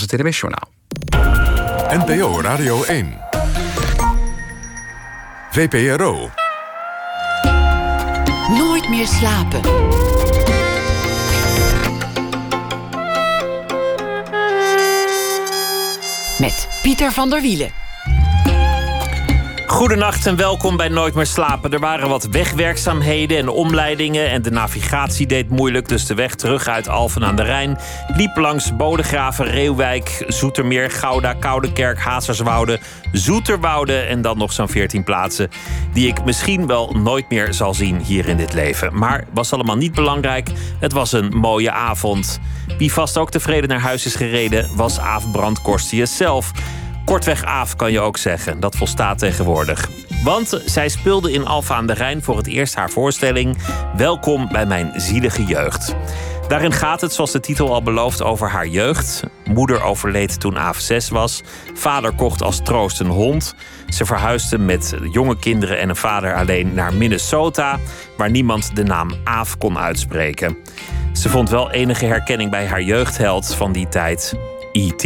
was het NWS Journaal. NPO Radio 1. VPRO. Nooit meer slapen. Met Pieter van der Wielen. Goedenacht en welkom bij Nooit meer slapen. Er waren wat wegwerkzaamheden en omleidingen en de navigatie deed moeilijk. Dus de weg terug uit Alphen aan de Rijn liep langs Bodegraven, Reeuwijk, Zoetermeer, Gouda, Koudekerk, Hazerswoude, Zoeterwoude en dan nog zo'n 14 plaatsen die ik misschien wel nooit meer zal zien hier in dit leven. Maar was allemaal niet belangrijk. Het was een mooie avond. Wie vast ook tevreden naar huis is gereden was Aaf Brandkorstius zelf. Kortweg Aaf kan je ook zeggen. Dat volstaat tegenwoordig. Want zij speelde in Alfa aan de Rijn voor het eerst haar voorstelling Welkom bij mijn zielige jeugd. Daarin gaat het, zoals de titel al belooft, over haar jeugd. Moeder overleed toen Aaf 6 was. Vader kocht als troost een hond. Ze verhuisde met jonge kinderen en een vader alleen naar Minnesota, waar niemand de naam Aaf kon uitspreken. Ze vond wel enige herkenning bij haar jeugdheld van die tijd, E.T.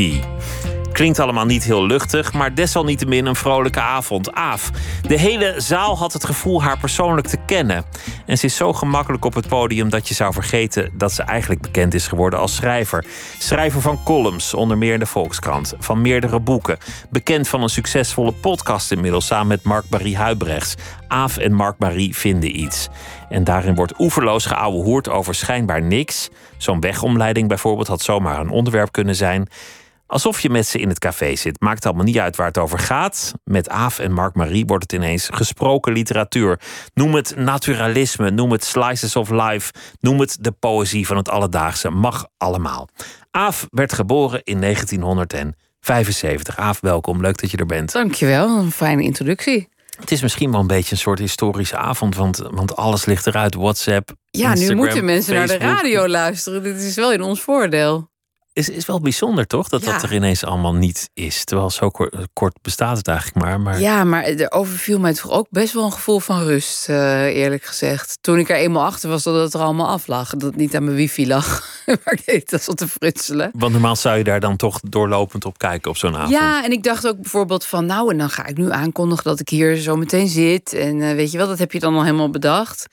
Klinkt allemaal niet heel luchtig, maar desalniettemin een vrolijke avond. Aaf. De hele zaal had het gevoel haar persoonlijk te kennen. En ze is zo gemakkelijk op het podium dat je zou vergeten dat ze eigenlijk bekend is geworden als schrijver. Schrijver van columns, onder meer in de Volkskrant, van meerdere boeken. Bekend van een succesvolle podcast inmiddels samen met Mark-Marie Huibrechts. Aaf en Mark-Marie vinden iets. En daarin wordt oeverloos geouwehoerd over schijnbaar niks. Zo'n wegomleiding bijvoorbeeld had zomaar een onderwerp kunnen zijn. Alsof je met ze in het café zit. Maakt allemaal niet uit waar het over gaat. Met Aaf en Mark Marie wordt het ineens gesproken literatuur. Noem het naturalisme, noem het slices of life, noem het de poëzie van het alledaagse. Mag allemaal. Aaf werd geboren in 1975. Aaf, welkom. Leuk dat je er bent. Dankjewel, een fijne introductie. Het is misschien wel een beetje een soort historische avond, want, want alles ligt eruit. WhatsApp. Ja, Instagram, nu moeten mensen naar de radio luisteren. Dit is wel in ons voordeel. Is, is wel bijzonder, toch? Dat Ja. dat er ineens allemaal niet is. Terwijl zo kort, kort bestaat het eigenlijk maar. maar Ja, maar er overviel mij toch ook best wel een gevoel van rust, eh, eerlijk gezegd. Toen ik er eenmaal achter was dat het er allemaal af lag. Dat het niet aan mijn wifi lag. maar ik deed dat zat te frutselen. Want normaal zou je daar dan toch doorlopend op kijken op zo'n avond. Ja, en ik dacht ook bijvoorbeeld van... nou, en dan ga ik nu aankondigen dat ik hier zo meteen zit. En eh, weet je wel, dat heb je dan al helemaal bedacht.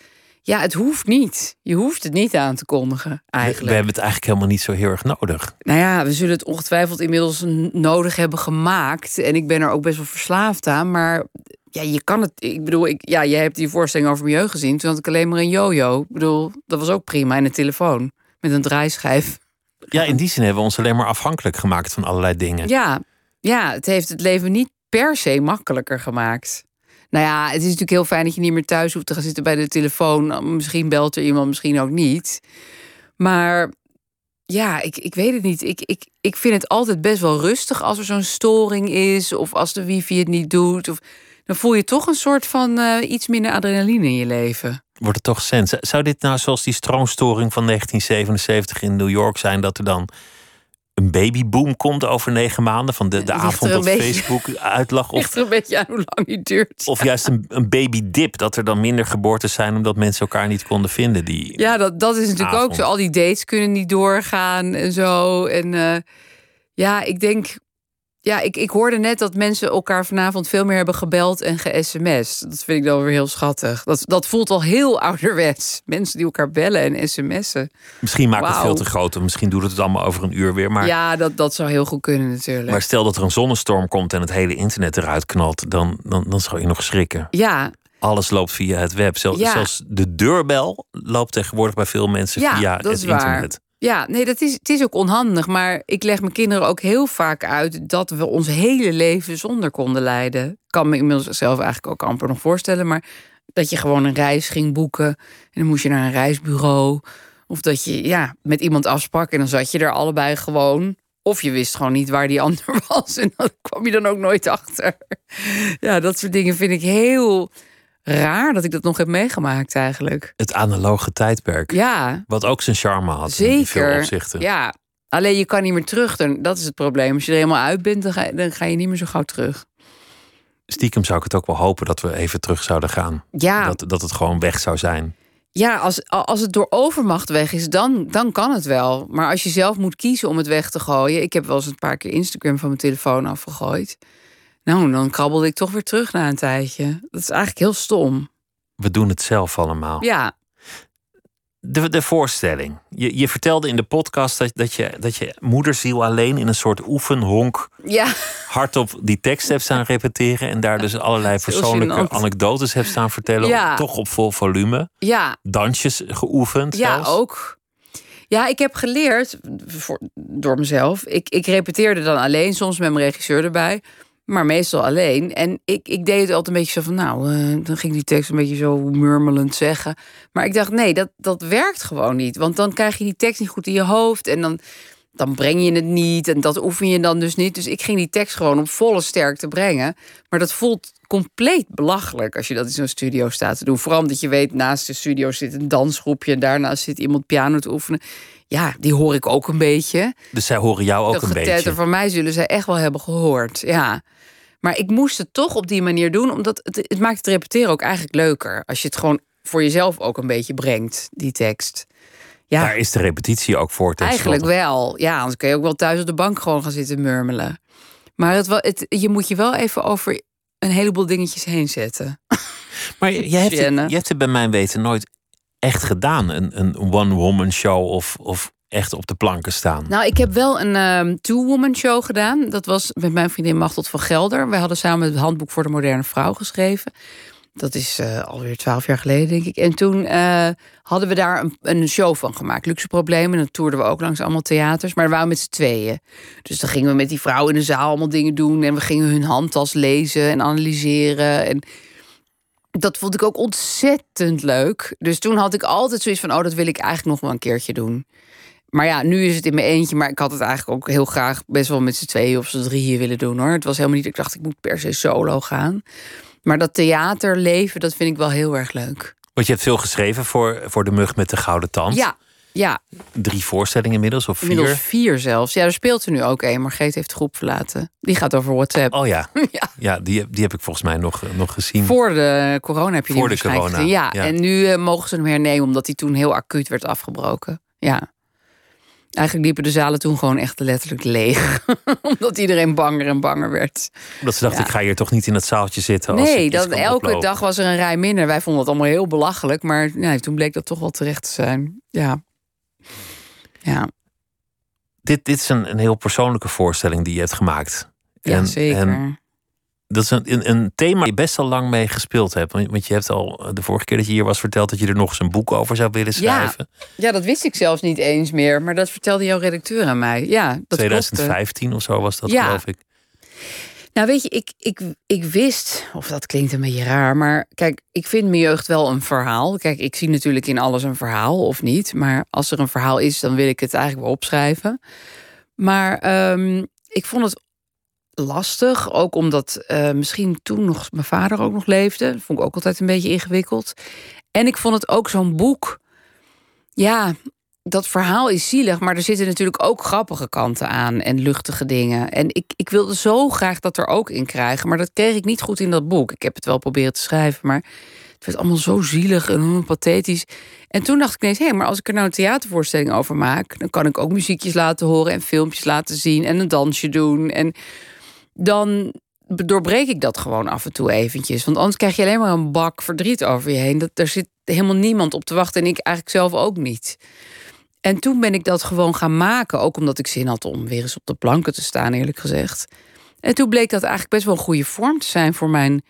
Ja, het hoeft niet. Je hoeft het niet aan te kondigen, We, eigenlijk. we hebben het eigenlijk helemaal niet zo heel erg nodig. Nou ja, we zullen het ongetwijfeld inmiddels nodig hebben gemaakt. En ik ben er ook best wel verslaafd aan. Maar ja, je kan het. Ik bedoel, ik, ja, jij hebt die voorstelling over mijn jeugd gezien. Toen had ik alleen maar een yo-yo. Ik bedoel, dat was ook prima. En een telefoon met een draaischijf. Ja, in die zin hebben we ons alleen maar afhankelijk gemaakt van allerlei dingen. Ja, ja, het heeft het leven niet per se makkelijker gemaakt. Nou ja, het is natuurlijk heel fijn dat je niet meer thuis hoeft te gaan zitten bij de telefoon. Misschien belt er iemand, misschien ook niet. Maar ja, ik, ik weet het niet. Ik, ik, ik vind het altijd best wel rustig als er zo'n storing is. Of als de wifi het niet doet. Of, dan voel je toch een soort van eh, iets minder adrenaline in je leven. Wordt het toch sens? Zou dit nou zoals die stroomstoring van 1977 in New York zijn... dat er dan een babyboom komt over negen maanden... van de, de avond dat beetje- Facebook uitlag? Of, er een beetje aan hoe lang die duurt. of juist een, een babydip, dat er dan minder geboortes zijn... omdat mensen elkaar niet konden vinden. Die, Ja, dat, dat is natuurlijk ook zo. Al die dates kunnen niet doorgaan en zo. En eh, ja, ik denk. Ja, ik, ik hoorde net dat mensen elkaar vanavond veel meer hebben gebeld en ge-sms. Dat vind ik dan weer heel schattig. Dat, dat voelt al heel ouderwets. Mensen die elkaar bellen en sms'en. Misschien maakt het Wauw. veel te groot. Misschien doet het allemaal over een uur weer. Maar, Ja, dat, dat zou heel goed kunnen natuurlijk. maar stel dat er een zonnestorm komt en het hele internet eruit knalt... dan, dan, dan zou je nog schrikken. Ja, Alles loopt via het web. Zel- Ja. Zelfs de deurbel loopt tegenwoordig bij veel mensen Ja, via dat het is waar. Ja, nee, dat is, het is ook onhandig. Maar ik leg mijn kinderen ook heel vaak uit dat we ons hele leven zonder konden leiden. Ik kan me inmiddels zelf eigenlijk ook amper nog voorstellen. Maar dat je gewoon een reis ging boeken. En dan moest je naar een reisbureau. Of dat je ja, met iemand afsprak en dan zat je er allebei gewoon. Of je wist gewoon niet waar die ander was. En dan kwam je dan ook nooit achter. Ja, dat soort dingen vind ik heel raar dat ik dat nog heb meegemaakt eigenlijk. Het analoge tijdperk. Ja, Wat ook zijn charme had in veel opzichten. Ja, alleen je kan niet meer terug. Dat is het probleem. Als je er helemaal uit bent, dan ga, dan ga je niet meer zo gauw terug. Stiekem zou ik het ook wel hopen dat we even terug zouden gaan. Ja, Dat, dat het gewoon weg zou zijn. Ja, als, als het door overmacht weg is, dan, dan kan het wel. Maar als je zelf moet kiezen om het weg te gooien. Ik heb wel eens een paar keer Instagram van mijn telefoon afgegooid. Nou, dan krabbelde ik toch weer terug na een tijdje. Dat is eigenlijk heel stom. We doen het zelf allemaal. Ja, De, de voorstelling. Je, je vertelde in de podcast dat, dat, je, dat je moederziel alleen in een soort oefenhonk ja, hardop die tekst hebt staan repeteren. En daar dus allerlei persoonlijke anekdotes hebt staan vertellen. Ja. Toch op vol volume. ja, Dansjes geoefend. ja zelfs. ook. Ja, ik heb geleerd voor, door mezelf. Ik, ik repeteerde dan alleen, soms met mijn regisseur erbij. Maar meestal alleen. En ik, ik deed het altijd een beetje zo van, nou, eh, dan ging die tekst een beetje zo murmelend zeggen. Maar ik dacht, nee, dat, dat werkt gewoon niet. Want dan krijg je die tekst niet goed in je hoofd. En dan, dan breng je het niet. En dat oefen je dan dus niet. Dus ik ging die tekst gewoon op volle sterkte brengen. Maar dat voelt compleet belachelijk als je dat in zo'n studio staat te doen. Vooral omdat je weet, naast de studio zit een dansgroepje. En daarnaast zit iemand piano te oefenen. Ja, die hoor ik ook een beetje. Dus zij horen jou ook een beetje. van mij zullen zij echt wel hebben gehoord. Ja. Maar ik moest het toch op die manier doen, omdat het, het maakt het repeteren ook eigenlijk leuker. Als je het gewoon voor jezelf ook een beetje brengt, die tekst. Ja, Daar is de repetitie ook voor. eigenlijk wel. Ja, anders kun je ook wel thuis op de bank gewoon gaan zitten murmelen. Maar het, je moet je wel even over een heleboel dingetjes heen zetten. Maar je, hebt het, je hebt het bij mijn weten nooit echt gedaan. Een, een one-woman show of, of echt op de planken staan. Nou, ik heb wel een ehm, two-woman show gedaan. Dat was met mijn vriendin Machteld van Gelder. Wij hadden samen het handboek voor de moderne vrouw geschreven. Dat is eh, alweer twaalf jaar geleden, denk ik. En toen eh, hadden we daar een, een show van gemaakt. Luxe Problemen. En dan toerden we ook langs allemaal theaters. Maar we waren met z'n tweeën. Dus dan gingen we met die vrouwen in de zaal allemaal dingen doen. En we gingen hun handtas lezen en analyseren. En dat vond ik ook ontzettend leuk. Dus toen had ik altijd zoiets van... oh, dat wil ik eigenlijk nog wel een keertje doen. Maar ja, nu is het in mijn eentje. Maar ik had het eigenlijk ook heel graag best wel met z'n tweeën of z'n drieën willen doen hoor. Het was helemaal niet. Ik dacht, ik moet per se solo gaan. Maar dat theaterleven, dat vind ik wel heel erg leuk. Want je hebt veel geschreven voor, voor De Mug met de Gouden Tand. Ja, ja, Drie voorstellingen inmiddels, of vier. inmiddels vier zelfs. Ja, er speelt er nu ook één, maar Geet heeft de groep verlaten. Die gaat over WhatsApp. Oh ja, Ja. ja die, heb- die heb ik volgens mij nog, nog gezien. Voor de corona heb je die Voor de corona, ja. en nu eh, mogen ze hem hernemen omdat hij toen heel acuut werd afgebroken. Ja. Eigenlijk liepen de zalen toen gewoon echt letterlijk leeg. omdat iedereen banger en banger werd. Dat ze dachten, Ja. ik ga hier toch niet in het zaaltje zitten. Als Nee, dat, elke oplopen. dag was er een rij minder. Wij vonden het allemaal heel belachelijk. Maar nee, toen bleek dat toch wel terecht te zijn. Ja. Ja, Dit, dit is een, een heel persoonlijke voorstelling die je hebt gemaakt. ja zeker. en dat is een, een, thema waar je best al lang mee gespeeld hebt. Want, je hebt al eh, de vorige keer dat je hier was verteld... dat je er nog eens een boek over zou willen Ja, schrijven. ja, dat wist ik zelfs niet eens meer. Maar dat vertelde jouw redacteur aan mij. Ja, dat klopte. 2015 of zo was dat, Ja. geloof ik. Nou, weet je, ik, ik, ik wist, of dat klinkt een beetje raar, maar kijk, ik vind mijn jeugd wel een verhaal. Kijk, ik zie natuurlijk in alles een verhaal of niet, maar als er een verhaal is, dan wil ik het eigenlijk wel opschrijven. Maar ehm, ik vond het lastig, ook omdat eh, misschien toen nog mijn vader ook nog leefde. Dat vond ik ook altijd een beetje ingewikkeld. En ik vond het ook zo'n boek. Ja, dat verhaal is zielig, maar er zitten natuurlijk ook grappige kanten aan en luchtige dingen. En ik, ik wilde zo graag dat er ook in krijgen, maar dat kreeg ik niet goed in dat boek. Ik heb het wel proberen te schrijven, maar het werd allemaal zo zielig en pathetisch. En toen dacht ik ineens, hé, maar als ik er nou een theatervoorstelling over maak, dan kan ik ook muziekjes laten horen en filmpjes laten zien en een dansje doen. En dan doorbreek ik dat gewoon af en toe eventjes. Want anders krijg je alleen maar een bak verdriet over je heen. Dat, er zit helemaal niemand op te wachten en ik eigenlijk zelf ook niet. En toen ben ik dat gewoon gaan maken. Ook omdat ik zin had om weer eens op de planken te staan, eerlijk gezegd. En toen bleek dat eigenlijk best wel een goede vorm te zijn voor mijn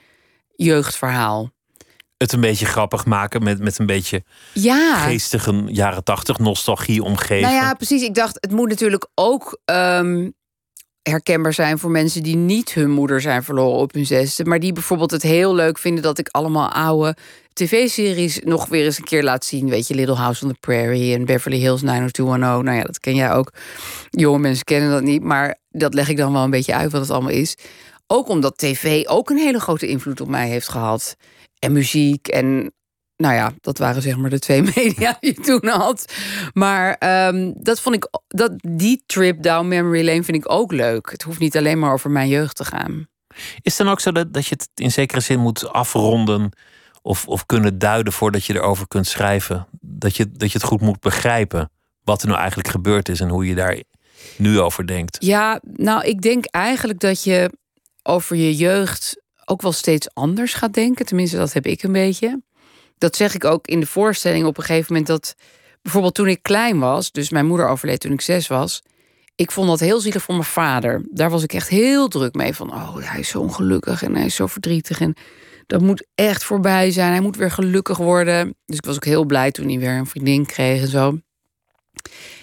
jeugdverhaal. Het een beetje grappig maken met, met een beetje Ja. geestige jaren tachtig nostalgie omgeven. Nou ja, precies. Ik dacht, het moet natuurlijk ook ehm, herkenbaar zijn voor mensen die niet hun moeder zijn verloren op hun zesde. Maar die bijvoorbeeld het heel leuk vinden dat ik allemaal oude tv-series nog weer eens een keer laat zien. Weet je, Little House on the Prairie en Beverly Hills 90210. Nou ja, dat ken jij ook. Jonge mensen kennen dat niet, maar dat leg ik dan wel een beetje uit wat het allemaal is. Ook omdat tv ook een hele grote invloed op mij heeft gehad. En muziek en nou ja, dat waren zeg maar de twee media die je toen had. Maar ehm, dat vond ik, dat, die trip down memory lane vind ik ook leuk. Het hoeft niet alleen maar over mijn jeugd te gaan. Is het dan ook zo dat, dat je het in zekere zin moet afronden of, of kunnen duiden voordat je erover kunt schrijven. Dat je, dat je het goed moet begrijpen wat er nou eigenlijk gebeurd is en hoe je daar nu over denkt. Ja, nou, ik denk eigenlijk dat je over je jeugd ook wel steeds anders gaat denken. Tenminste, dat heb ik een beetje. Dat zeg ik ook in de voorstelling op een gegeven moment dat bijvoorbeeld toen ik klein was, dus mijn moeder overleed toen ik zes was. Ik vond dat heel zielig voor mijn vader. Daar was ik echt heel druk mee. Van, oh, hij is zo ongelukkig en hij is zo verdrietig. En dat moet echt voorbij zijn. Hij moet weer gelukkig worden. Dus ik was ook heel blij toen hij weer een vriendin kreeg en zo.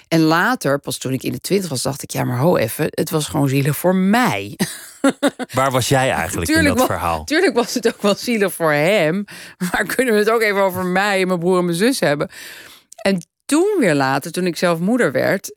En later, pas toen ik in de twintig was, dacht ik, ja, maar ho even, het was gewoon zielig voor mij. Waar was jij eigenlijk tuurlijk in dat verhaal? Tuurlijk was het ook wel zielig voor hem. Maar kunnen we het ook even over mij en mijn broer en mijn zus hebben? En toen weer later, toen ik zelf moeder werd,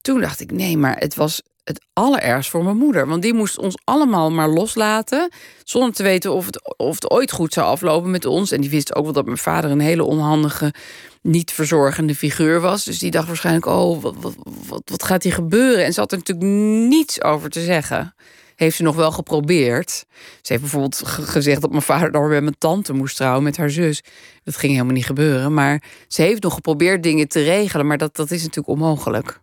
toen dacht ik, nee, maar het was het allerergst voor mijn moeder. Want die moest ons allemaal maar loslaten. Zonder te weten of het, of het ooit goed zou aflopen met ons. En die wist ook wel dat mijn vader een hele onhandige, niet verzorgende figuur was. Dus die dacht waarschijnlijk, oh, wat, wat, wat, wat gaat hier gebeuren? En ze had er natuurlijk niets over te zeggen. Heeft ze nog wel geprobeerd. Ze heeft bijvoorbeeld gezegd dat mijn vader dan met mijn tante moest trouwen met haar zus. Dat ging helemaal niet gebeuren. Maar ze heeft nog geprobeerd dingen te regelen. Maar dat, dat is natuurlijk onmogelijk.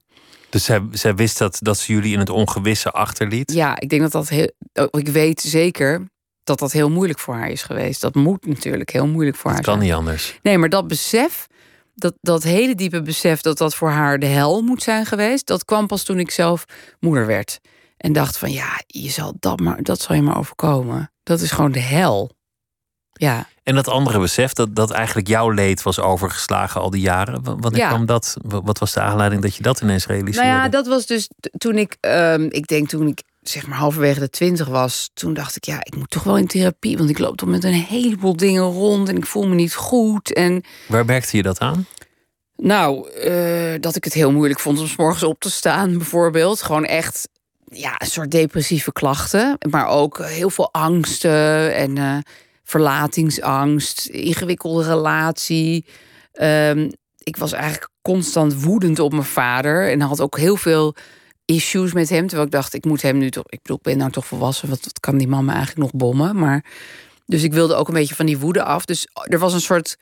Dus zij, zij wist dat, dat ze jullie in het ongewisse achterliet? Ja, ik denk dat dat heel. Oh, ik weet zeker dat dat heel moeilijk voor haar is geweest. Dat moet natuurlijk heel moeilijk voor dat haar kan zijn. niet anders. Nee, maar dat besef, dat, dat hele diepe besef dat dat voor haar de hel moet zijn geweest, dat kwam pas toen ik zelf moeder werd. En dacht van ja, je zal dat, maar, dat zal je maar overkomen. Dat is gewoon de hel. Ja. En dat andere besef, dat, dat eigenlijk jouw leed was overgeslagen al die jaren. Wanneer Ja. kwam dat? Wat was de aanleiding dat je dat ineens realiseerde? Nou ja, dat was dus toen ik, ehm, ik denk toen ik zeg maar halverwege de twintig was, toen dacht ik ja, ik moet toch wel in therapie, want ik loop toch met een heleboel dingen rond en ik voel me niet goed en Waar merkte je dat aan? Nou, eh, dat ik het heel moeilijk vond om 's morgens op te staan, bijvoorbeeld. Gewoon echt ja, een soort depressieve klachten. Maar ook heel veel angsten en eh, verlatingsangst, ingewikkelde relatie. Ehm, ik was eigenlijk constant woedend op mijn vader. En had ook heel veel issues met hem. Terwijl ik dacht, ik moet hem nu toch... Ik bedoel, ik ben nou toch volwassen. Wat, kan die man me eigenlijk nog bommen? Maar, dus ik wilde ook een beetje van die woede af. Dus er was een soort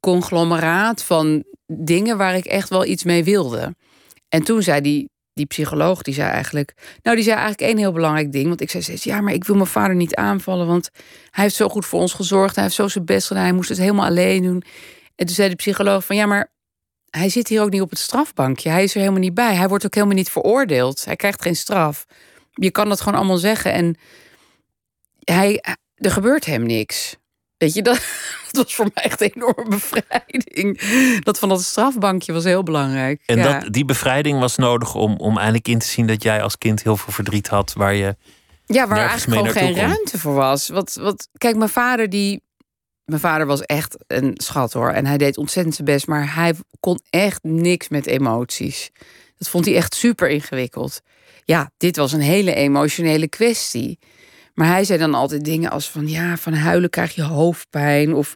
conglomeraat van dingen waar ik echt wel iets mee wilde. En toen zei die, die psycholoog, die zei eigenlijk... Nou, die zei eigenlijk één heel belangrijk ding. Want ik zei steeds, ja, maar ik wil mijn vader niet aanvallen... want hij heeft zo goed voor ons gezorgd. Hij heeft zo zijn best gedaan. Hij moest het helemaal alleen doen. En toen zei de psycholoog van, ja, maar... hij zit hier ook niet op het strafbankje. Hij is er helemaal niet bij. Hij wordt ook helemaal niet veroordeeld. Hij krijgt geen straf. Je kan dat gewoon allemaal zeggen. En hij, er gebeurt hem niks. Weet je, dat, dat was voor mij echt een enorme bevrijding. Dat van dat strafbankje was heel belangrijk. En ja. dat, die bevrijding was nodig om, om eindelijk in te zien dat jij als kind heel veel verdriet had. Waar je. ja, waar eigenlijk gewoon geen kon. ruimte voor was. Wat, wat, kijk, mijn vader die. Mijn vader was echt een schat hoor. En hij deed ontzettend zijn best. Maar hij kon echt niks met emoties. Dat vond hij echt super ingewikkeld. Ja, dit was een hele emotionele kwestie. Maar hij zei dan altijd dingen als van ja, van huilen krijg je hoofdpijn. Of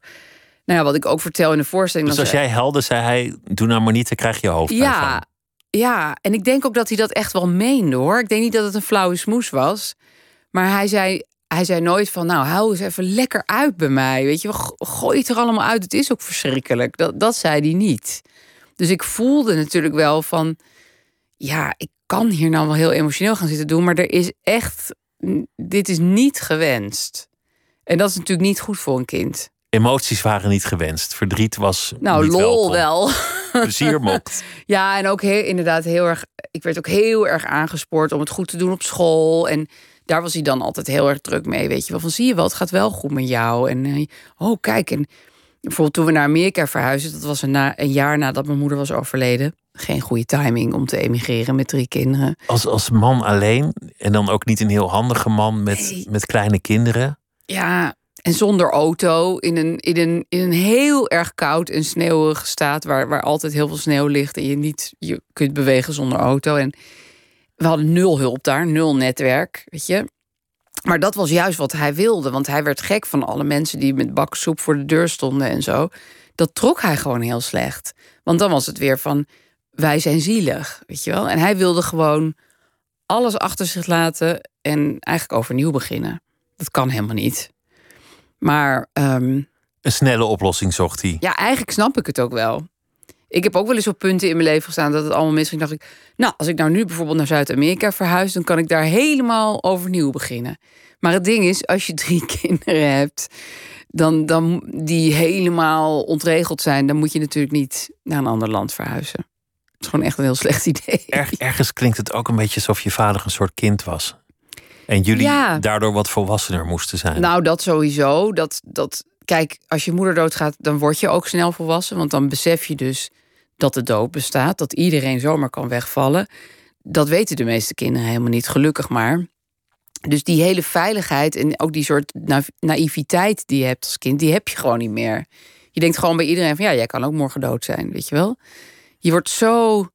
nou ja, wat ik ook vertel in de voorstelling. Dus als zei- jij helde, zei hij: Doe nou maar niet, dan krijg je hoofdpijn ja, van. ja, en ik denk ook dat hij dat echt wel meende hoor. Ik denk niet dat het een flauwe smoes was. Maar hij zei, hij zei nooit van, nou, hou eens even lekker uit bij mij. Weet je, gooi het er allemaal uit. Het is ook verschrikkelijk. Dat, dat zei hij niet. Dus ik voelde natuurlijk wel van, ja, ik kan hier nou wel heel emotioneel gaan zitten doen. Maar er is echt, dit is niet gewenst. En dat is natuurlijk niet goed voor een kind. Emoties waren niet gewenst. Verdriet was. Nou, niet lol welkom. wel. Plezier mocht. Ja, en ook heel, inderdaad heel erg. Ik werd ook heel erg aangespoord om het goed te doen op school. En daar was hij dan altijd heel erg druk mee. Weet je wel, van zie je wel, het gaat wel goed met jou. En eh, oh, kijk. En bijvoorbeeld toen we naar Amerika verhuisden, dat was een, na, een jaar nadat mijn moeder was overleden. Geen goede timing om te emigreren met drie kinderen. Als, als man alleen. En dan ook niet een heel handige man met, Nee. met kleine kinderen. Ja, en zonder auto in een, in een, in een heel erg koud en sneeuwige staat... Waar, waar altijd heel veel sneeuw ligt en je niet je kunt bewegen zonder auto. En we hadden nul hulp daar, nul netwerk, weet je. Maar dat was juist wat hij wilde, want hij werd gek van alle mensen... die met bakken soep voor de deur stonden en zo. Dat trok hij gewoon heel slecht. Want dan was het weer van, wij zijn zielig, weet je wel. En hij wilde gewoon alles achter zich laten en eigenlijk overnieuw beginnen. Dat kan helemaal niet. Maar ehm, Een snelle oplossing zocht hij. Ja, eigenlijk snap ik het ook wel. Ik heb ook wel eens op punten in mijn leven gestaan dat het allemaal misging. Dacht ik, nou, als ik nou nu bijvoorbeeld naar Zuid-Amerika verhuis, dan kan ik daar helemaal overnieuw beginnen. Maar het ding is, als je drie kinderen hebt, dan, dan die helemaal ontregeld zijn, dan moet je natuurlijk niet naar een ander land verhuizen. Is gewoon echt een heel slecht idee. Er, ergens klinkt het ook een beetje alsof je vader een soort kind was. En jullie Ja. daardoor wat volwassener moesten zijn. Nou, dat sowieso. Dat, dat, kijk, als je moeder doodgaat, dan word je ook snel volwassen. Want dan besef je dus dat de dood bestaat. Dat iedereen zomaar kan wegvallen. Dat weten de meeste kinderen helemaal niet, gelukkig maar. Dus die hele veiligheid en ook die soort na- naïviteit die je hebt als kind, die heb je gewoon niet meer. Je denkt gewoon bij iedereen van ja, jij kan ook morgen dood zijn, weet je wel. Je wordt zo,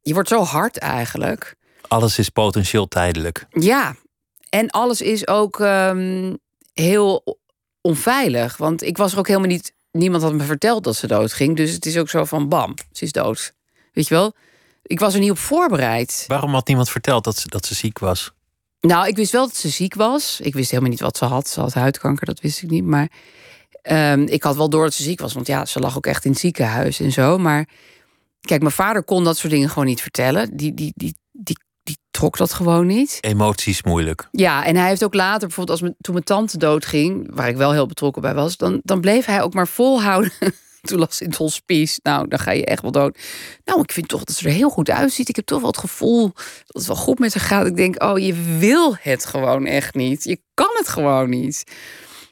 je wordt zo hard eigenlijk. Alles is potentieel tijdelijk. Ja, en alles is ook ehm, heel onveilig. Want ik was er ook helemaal niet. Niemand had me verteld dat ze doodging. Dus het is ook zo van bam, ze is dood. Weet je wel? Ik was er niet op voorbereid. Waarom had niemand verteld dat ze, dat ze ziek was? Nou, ik wist wel dat ze ziek was. Ik wist helemaal niet wat ze had. Ze had huidkanker, dat wist ik niet. Maar ehm, ik had wel door dat ze ziek was. Want ja, ze lag ook echt in het ziekenhuis en zo. Maar kijk, mijn vader kon dat soort dingen gewoon niet vertellen. Die, die, die, die, die trok dat gewoon niet. Emoties moeilijk. Ja, en hij heeft ook later, bijvoorbeeld als mijn, toen mijn tante doodging, waar ik wel heel betrokken bij was, dan, dan bleef hij ook maar volhouden. toen ze in het hospice. Nou, dan ga je echt wel dood. Nou, ik vind toch dat ze er heel goed uitziet. Ik heb toch wel het gevoel dat het wel goed met haar gaat. Ik denk, oh, je wil het gewoon echt niet. Je kan het gewoon niet.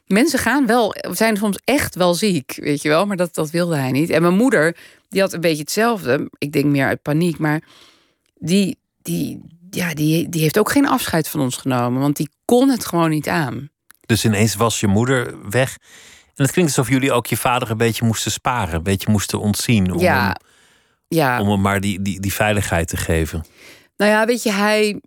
Mensen gaan wel, zijn soms echt wel ziek, weet je wel. Maar dat, dat wilde hij niet. En mijn moeder, die had een beetje hetzelfde. Ik denk meer uit paniek, maar die, die, ja, die, die heeft ook geen afscheid van ons genomen. Want die kon het gewoon niet aan. Dus ineens was je moeder weg. En het klinkt alsof jullie ook je vader een beetje moesten sparen. Een beetje moesten ontzien. Om, ja, hem, ja. om hem maar die, die, die veiligheid te geven. Nou ja, weet je, hij.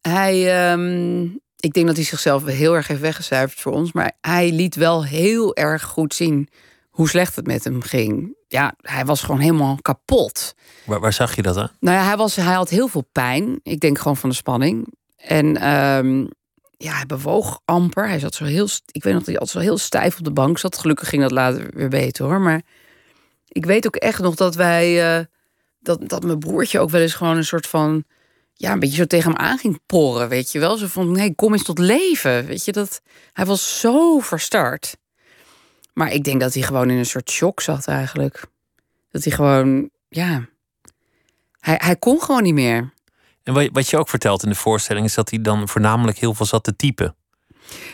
hij ehm, ik denk dat hij zichzelf heel erg heeft weggecijferd voor ons. Maar hij liet wel heel erg goed zien hoe slecht het met hem ging. Ja, hij was gewoon helemaal kapot. Waar, waar zag je dat aan? Nou ja, hij, was, hij had heel veel pijn. Ik denk gewoon van de spanning. En ehm, ja, hij bewoog amper. Hij zat zo heel. Ik weet nog dat hij altijd zo heel stijf op de bank zat. Gelukkig ging dat later weer beter hoor. Maar ik weet ook echt nog dat wij. eh, dat, dat mijn broertje ook wel eens gewoon een soort van. Ja, een beetje zo tegen hem aan ging porren, weet je wel. Zo van, nee, kom eens tot leven. Weet je, dat... Hij was zo verstard. Maar ik denk dat hij gewoon in een soort shock zat eigenlijk. Dat hij gewoon, ja... Hij, hij kon gewoon niet meer. En wat, wat je ook vertelt in de voorstelling is dat hij dan voornamelijk heel veel zat te typen.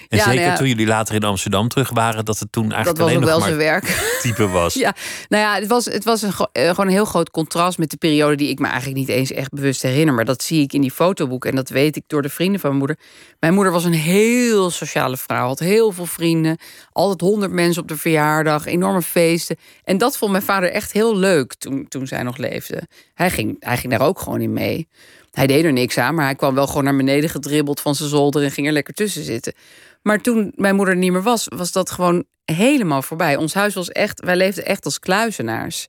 En Ja, nou zeker ja. toen jullie later in Amsterdam terug waren, dat het toen Dat eigenlijk was ook alleen wel nog zijn maar werk. typen was. Ja, nou ja, het was, het was een, eh, gewoon een heel groot contrast met de periode die ik me eigenlijk niet eens echt bewust herinner. Maar dat zie ik in die fotoboeken en dat weet ik door de vrienden van mijn moeder. Mijn moeder was een heel sociale vrouw, had heel veel vrienden, altijd honderd mensen op de verjaardag, enorme feesten. En dat vond mijn vader echt heel leuk toen, toen zij nog leefde. Hij ging, hij ging daar ook gewoon in mee. Hij deed er niks aan, maar hij kwam wel gewoon naar beneden gedribbeld van zijn zolder en ging er lekker tussen zitten. Maar toen mijn moeder er niet meer was, was dat gewoon helemaal voorbij. Ons huis was echt, wij leefden echt als kluizenaars.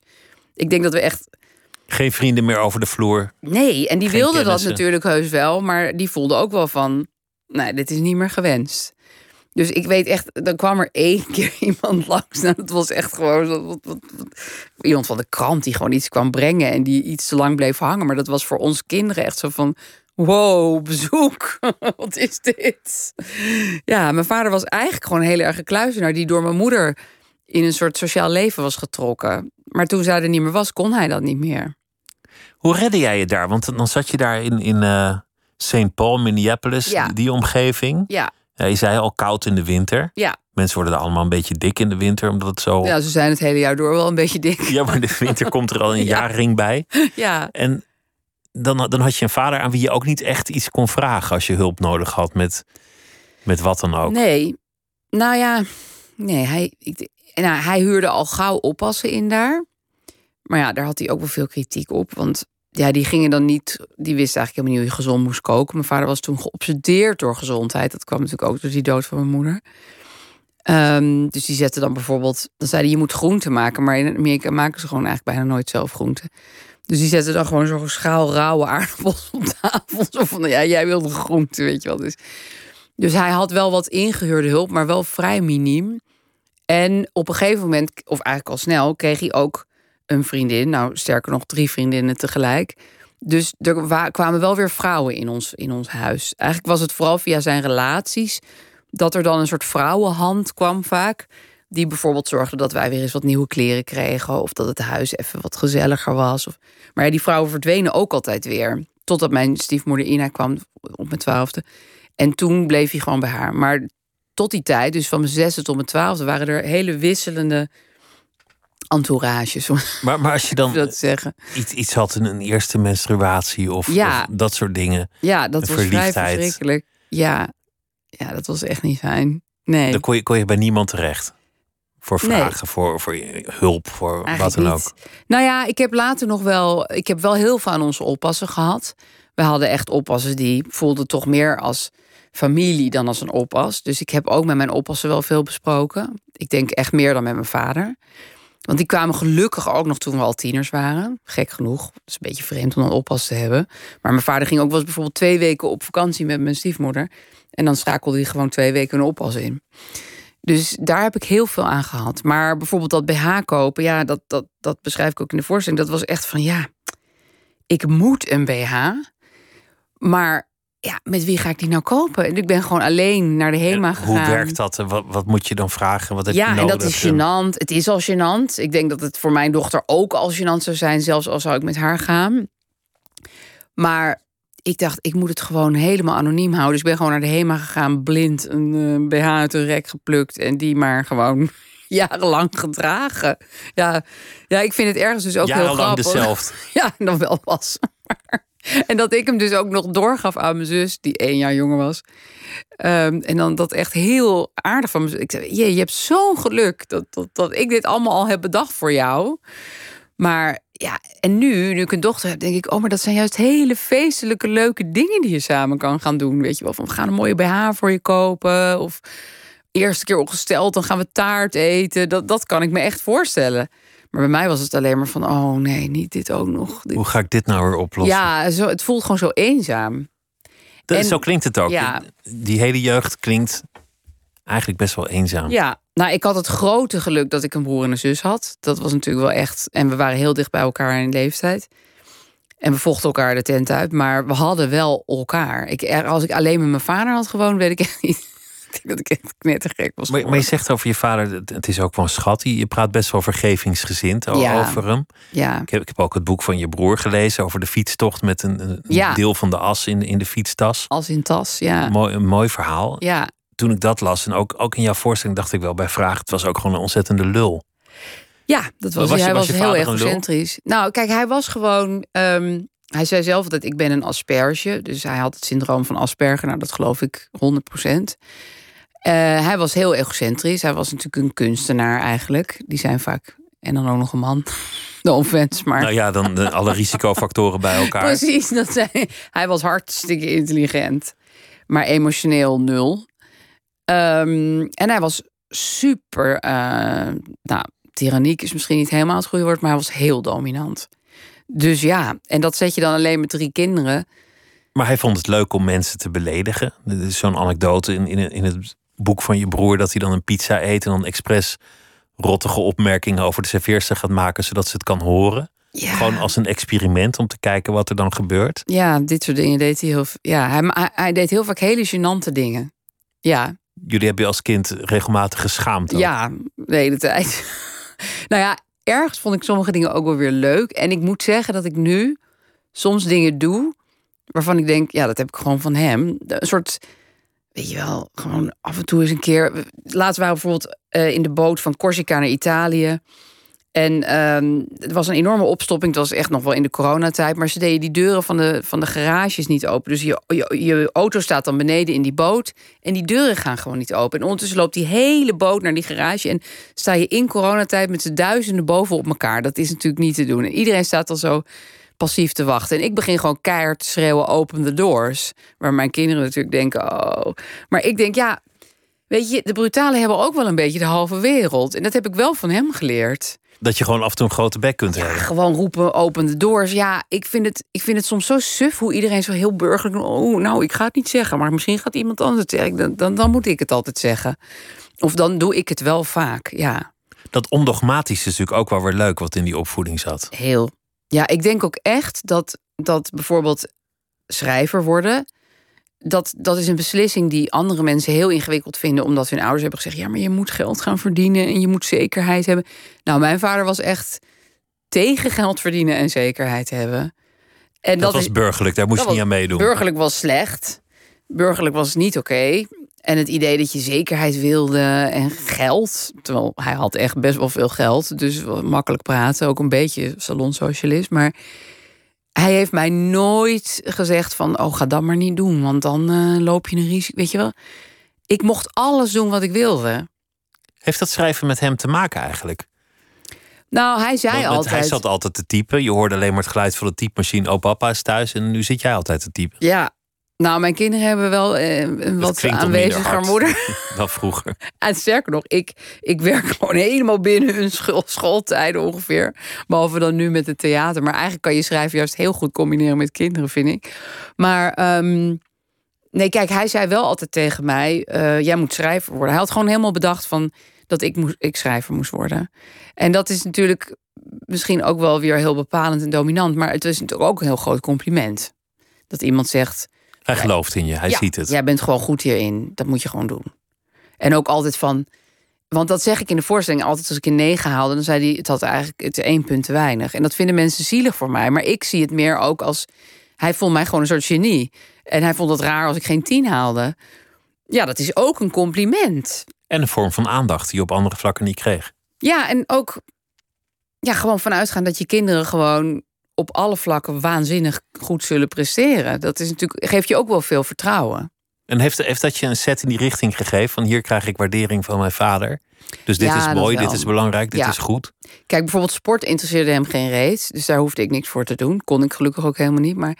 Ik denk dat we echt. Geen vrienden meer over de vloer. Nee, en die wilden dat natuurlijk heus wel, maar die voelden ook wel van. Nee, dit is niet meer gewenst. Dus ik weet echt, dan kwam er één keer iemand langs. Nou, dat was echt gewoon zo- wat, wat, wat- iemand van de krant die gewoon iets kwam brengen en die iets te lang bleef hangen. Maar dat was voor ons kinderen echt zo van. Wow, bezoek. Wat is dit? Ja, mijn vader was eigenlijk gewoon een hele erge kluizenaar die door mijn moeder in een soort sociaal leven was getrokken. Maar toen zij er niet meer was, kon hij dat niet meer. Hoe redde jij je daar? Want dan zat je daar in, in eh, St. Paul, Minneapolis, Ja. die omgeving. Ja, Ja, je zei al koud in de winter. ja. Mensen worden er allemaal een beetje dik in de winter, omdat het zo. ja, ze zijn het hele jaar door wel een beetje dik. Ja, maar de winter komt er al een Ja. jaarring bij. Ja, En dan, dan had je een vader aan wie je ook niet echt iets kon vragen als je hulp nodig had met, met wat dan ook. nee. Nou ja, nee, hij, ik, nou, hij huurde al gauw oppassen in daar. Maar ja, daar had hij ook wel veel kritiek op. Want ja, die gingen dan niet, die wisten eigenlijk helemaal niet hoe je gezond moest koken. Mijn vader was toen geobsedeerd door gezondheid. Dat kwam natuurlijk ook door die dood van mijn moeder. Ehm, dus die zetten dan bijvoorbeeld, dan zeiden je moet groenten maken. Maar in Amerika maken ze gewoon eigenlijk bijna nooit zelf groenten. Dus die zetten dan gewoon zo'n schaal rauwe aardappels op tafel. Zo van, ja, jij wilde groenten, weet je wel. Dus, dus hij had wel wat ingehuurde hulp, maar wel vrij miniem. En op een gegeven moment, of eigenlijk al snel, kreeg hij ook een vriendin. Nou, sterker nog, drie vriendinnen tegelijk. Dus er wa- kwamen wel weer vrouwen in ons, in ons huis. Eigenlijk was het vooral via zijn relaties dat er dan een soort vrouwenhand kwam vaak. Die bijvoorbeeld zorgde dat wij weer eens wat nieuwe kleren kregen. Of dat het huis even wat gezelliger was. Of... Maar die vrouwen verdwenen ook altijd weer. Totdat mijn stiefmoeder Ina kwam op mijn twaalfde. En toen bleef hij gewoon bij haar. Maar tot die tijd, dus van mijn zesde tot mijn twaalfde... waren er hele wisselende Maar, maar als je dan dat zeggen. iets, iets had, een, een eerste menstruatie of, Ja. of dat soort dingen. Ja, dat Een was vrij verschrikkelijk. Ja. ja, dat was echt niet fijn. Nee. Dan kon je, kon je bij niemand terecht. Voor Nee. vragen, voor, voor hulp, voor wat dan niet. ook. Nou ja, ik heb later nog wel. Ik heb wel heel veel aan onze oppassen gehad. We hadden echt oppassen die voelden toch meer als familie dan als een oppas. Dus ik heb ook met mijn oppassen wel veel besproken. Ik denk echt meer dan met mijn vader. Want die kwamen gelukkig ook nog toen we al tieners waren. Gek genoeg. Het is een beetje vreemd om een oppas te hebben. Maar mijn vader ging ook wel eens bijvoorbeeld twee weken op vakantie met mijn stiefmoeder. En dan schakelde hij gewoon twee weken een oppas in. Dus daar heb ik heel veel aan gehad. Maar bijvoorbeeld dat BH kopen, ja, dat, dat, dat beschrijf ik ook in de voorstelling. Dat was echt van ja, ik moet een BH. Maar ja, met wie ga ik die nou kopen? En ik ben gewoon alleen naar de HEMA gegaan. Hoe werkt dat? En Wat, wat moet je dan vragen? Wat heb Ja, je en nodig? dat is gênant. Het is al gênant. Ik denk dat het voor mijn dochter ook al gênant zou zijn, zelfs al zou ik met haar gaan. Maar ik dacht, ik moet het gewoon helemaal anoniem houden. Dus ik ben gewoon naar de HEMA gegaan, blind een eh, BH uit een rek geplukt en die maar gewoon jarenlang gedragen. Ja, ja ik vind het ergens dus ook heel Jarenlang grappig. dezelfde. Ja, dan wel was. en dat ik hem dus ook nog doorgaf aan mijn zus, die één jaar jonger was. Ehm, en dan dat echt heel aardig van me. Ik zei, je, je hebt zo'n geluk dat, dat, dat ik dit allemaal al heb bedacht voor jou. Maar ja, en nu, nu ik een dochter heb, denk ik, oh, maar dat zijn juist hele feestelijke, leuke dingen die je samen kan gaan doen. Weet je wel, van we gaan een mooie BH voor je kopen. Of eerste keer opgesteld, dan gaan we taart eten. Dat, dat kan ik me echt voorstellen. Maar bij mij was het alleen maar van, oh nee, niet dit ook nog. Dit- Hoe ga ik dit nou weer oplossen? Ja, zo, het voelt gewoon zo eenzaam. Dat- en- zo klinkt het ook. Ja. Die hele jeugd klinkt eigenlijk best wel eenzaam. Ja, nou, ik had het grote geluk dat ik een broer en een zus had. Dat was natuurlijk wel echt. En we waren heel dicht bij elkaar in leeftijd. En we vochten elkaar de tent uit, maar we hadden wel elkaar. Ik, als ik alleen met mijn vader had gewoond, weet ik echt niet. Ik denk dat ik echt knettergek was. Maar, maar je zegt over je vader, het- is ook wel een schat. Je praat best wel vergevingsgezind Ja. over hem. Ja, Ik heb, ik heb ook het boek van je broer gelezen over de fietstocht met een, een Ja. deel van de as in, in de fietstas. als in tas. Ja, Mooi, een mooi verhaal. ja. Toen ik dat las en ook, ook in jouw voorstelling dacht ik wel bij vraag, het was ook gewoon een ontzettende lul. Ja, dat was, Was je- hij. was heel egocentrisch. Nou, kijk, hij was gewoon. ehm, hij zei zelf dat ik ben een asperge. Dus hij had het syndroom van Asperger. Nou, dat geloof ik 100 hij was heel egocentrisch. Hij was natuurlijk een kunstenaar eigenlijk. Die zijn vaak. En dan ook nog een man. De offense, maar. Nou ja, dan de, alle risicofactoren bij elkaar. Precies, dat zei, hij was hartstikke intelligent, maar emotioneel nul. Ehm, en hij was super, eh, nou, tyranniek is misschien niet helemaal het goede woord, maar hij was heel dominant. Dus ja, en dat zet je dan alleen met drie kinderen. Maar hij vond het leuk om mensen te beledigen. Is zo'n anekdote in, in, in het boek van je broer dat hij dan een pizza eet en dan expres rottige opmerkingen over de serveerster gaat maken, zodat ze het kan horen. Ja, Gewoon als een experiment om te kijken wat er dan gebeurt. ja dit soort dingen deed hij heel Ja, hij, hij, hij deed heel vaak hele gênante dingen. Ja, Jullie hebben je als kind regelmatig geschaamd. ook. Ja, de hele tijd. nou ja, ergens vond ik sommige dingen ook wel weer leuk. En ik moet zeggen dat ik nu soms dingen doe waarvan ik denk, ja, dat heb ik gewoon van hem. Een soort, weet je wel, gewoon af en toe eens een keer. Laatst waren we bijvoorbeeld eh, in de boot van Corsica naar Italië. En ehm het was een enorme opstopping. Het was echt nog wel in de coronatijd. Maar ze deden die deuren van de, van de garages niet open. Dus je, je, je auto staat dan beneden in die boot. En die deuren gaan gewoon niet open. En ondertussen loopt die hele boot naar die garage. En sta je in coronatijd met z'n duizenden boven op elkaar. Dat is natuurlijk niet te doen. En iedereen staat dan zo passief te wachten. En ik begin gewoon keihard te schreeuwen: open the doors. Waar mijn kinderen natuurlijk denken: oh. Maar ik denk, ja, weet je, de brutalen hebben ook wel een beetje de halve wereld. En dat heb ik wel van hem geleerd. Dat je gewoon af en toe een grote bek kunt Ja, hebben. gewoon roepen, open de doors. Ja, ik vind, het, ik vind het soms zo suf hoe iedereen zo heel burgerlijk... Oh, nou, ik ga het niet zeggen, maar misschien gaat iemand anders het zeggen. Dan, dan, dan moet ik het altijd zeggen. Of dan doe ik het wel vaak, ja. Dat ondogmatische is natuurlijk ook wel weer leuk wat in die opvoeding zat. Heel. Ja, ik denk ook echt dat, dat bijvoorbeeld schrijver worden. Dat, dat is een beslissing die andere mensen heel ingewikkeld vinden. Omdat hun ouders hebben gezegd: ja, maar je moet geld gaan verdienen en je moet zekerheid hebben. Nou, mijn vader was echt tegen geld verdienen en zekerheid hebben. En dat, was burgerlijk, daar moest je niet aan meedoen. Burgerlijk was slecht. Burgerlijk was niet oké. En het idee dat je zekerheid wilde en geld. Terwijl hij had echt best wel veel geld. Dus makkelijk praten. Ook een beetje salonsocialist. Maar hij heeft mij nooit gezegd van... oh, ga dat maar niet doen, want dan uh, loop je een risico. Weet je wel? Ik mocht alles doen wat ik wilde. Heeft dat schrijven met hem te maken eigenlijk? Nou, hij zei Want altijd... Hij zat altijd te typen. Je hoorde alleen maar het geluid van de typemachine. Oh, papa is thuis en nu zit jij altijd te typen. Ja, nou, mijn kinderen hebben wel eh, een wat aanweziger moeder. Dan vroeger. En sterker nog, ik, ik werk gewoon helemaal binnen hun school, schooltijden ongeveer. Behalve dan nu met het theater. Maar eigenlijk kan je schrijven juist heel goed combineren met kinderen, vind ik. Maar ehm, nee, kijk, hij zei wel altijd tegen mij: uh, jij moet schrijver worden. Hij had gewoon helemaal bedacht van dat ik, moest, ik schrijver moest worden. En dat is natuurlijk misschien ook wel weer heel bepalend en dominant. Maar het is natuurlijk ook een heel groot compliment. Dat iemand zegt hij gelooft in je, hij ziet het. Jij bent gewoon goed hierin, dat moet je gewoon doen. En ook altijd van, want dat zeg ik in de voorstelling altijd als ik een negen haalde, dan zei hij het had eigenlijk het één punt te weinig. En dat vinden mensen zielig voor mij, maar ik zie het meer ook als hij vond mij gewoon een soort genie. En hij vond het raar als ik geen tien haalde. Ja, dat is ook een compliment. En een vorm van aandacht die je op andere vlakken niet kreeg. Ja, en ook ja, gewoon vanuitgaan dat je kinderen gewoon op alle vlakken waanzinnig goed zullen presteren. Dat is natuurlijk, geeft je ook wel veel vertrouwen. En heeft, heeft dat je een set in die richting gegeven? Van hier krijg ik waardering van mijn vader. Dus dit is mooi, dit is belangrijk, dit is goed. Kijk, bijvoorbeeld sport interesseerde hem geen reet. Dus daar hoefde ik niks voor te doen. Kon ik gelukkig ook helemaal niet. Maar,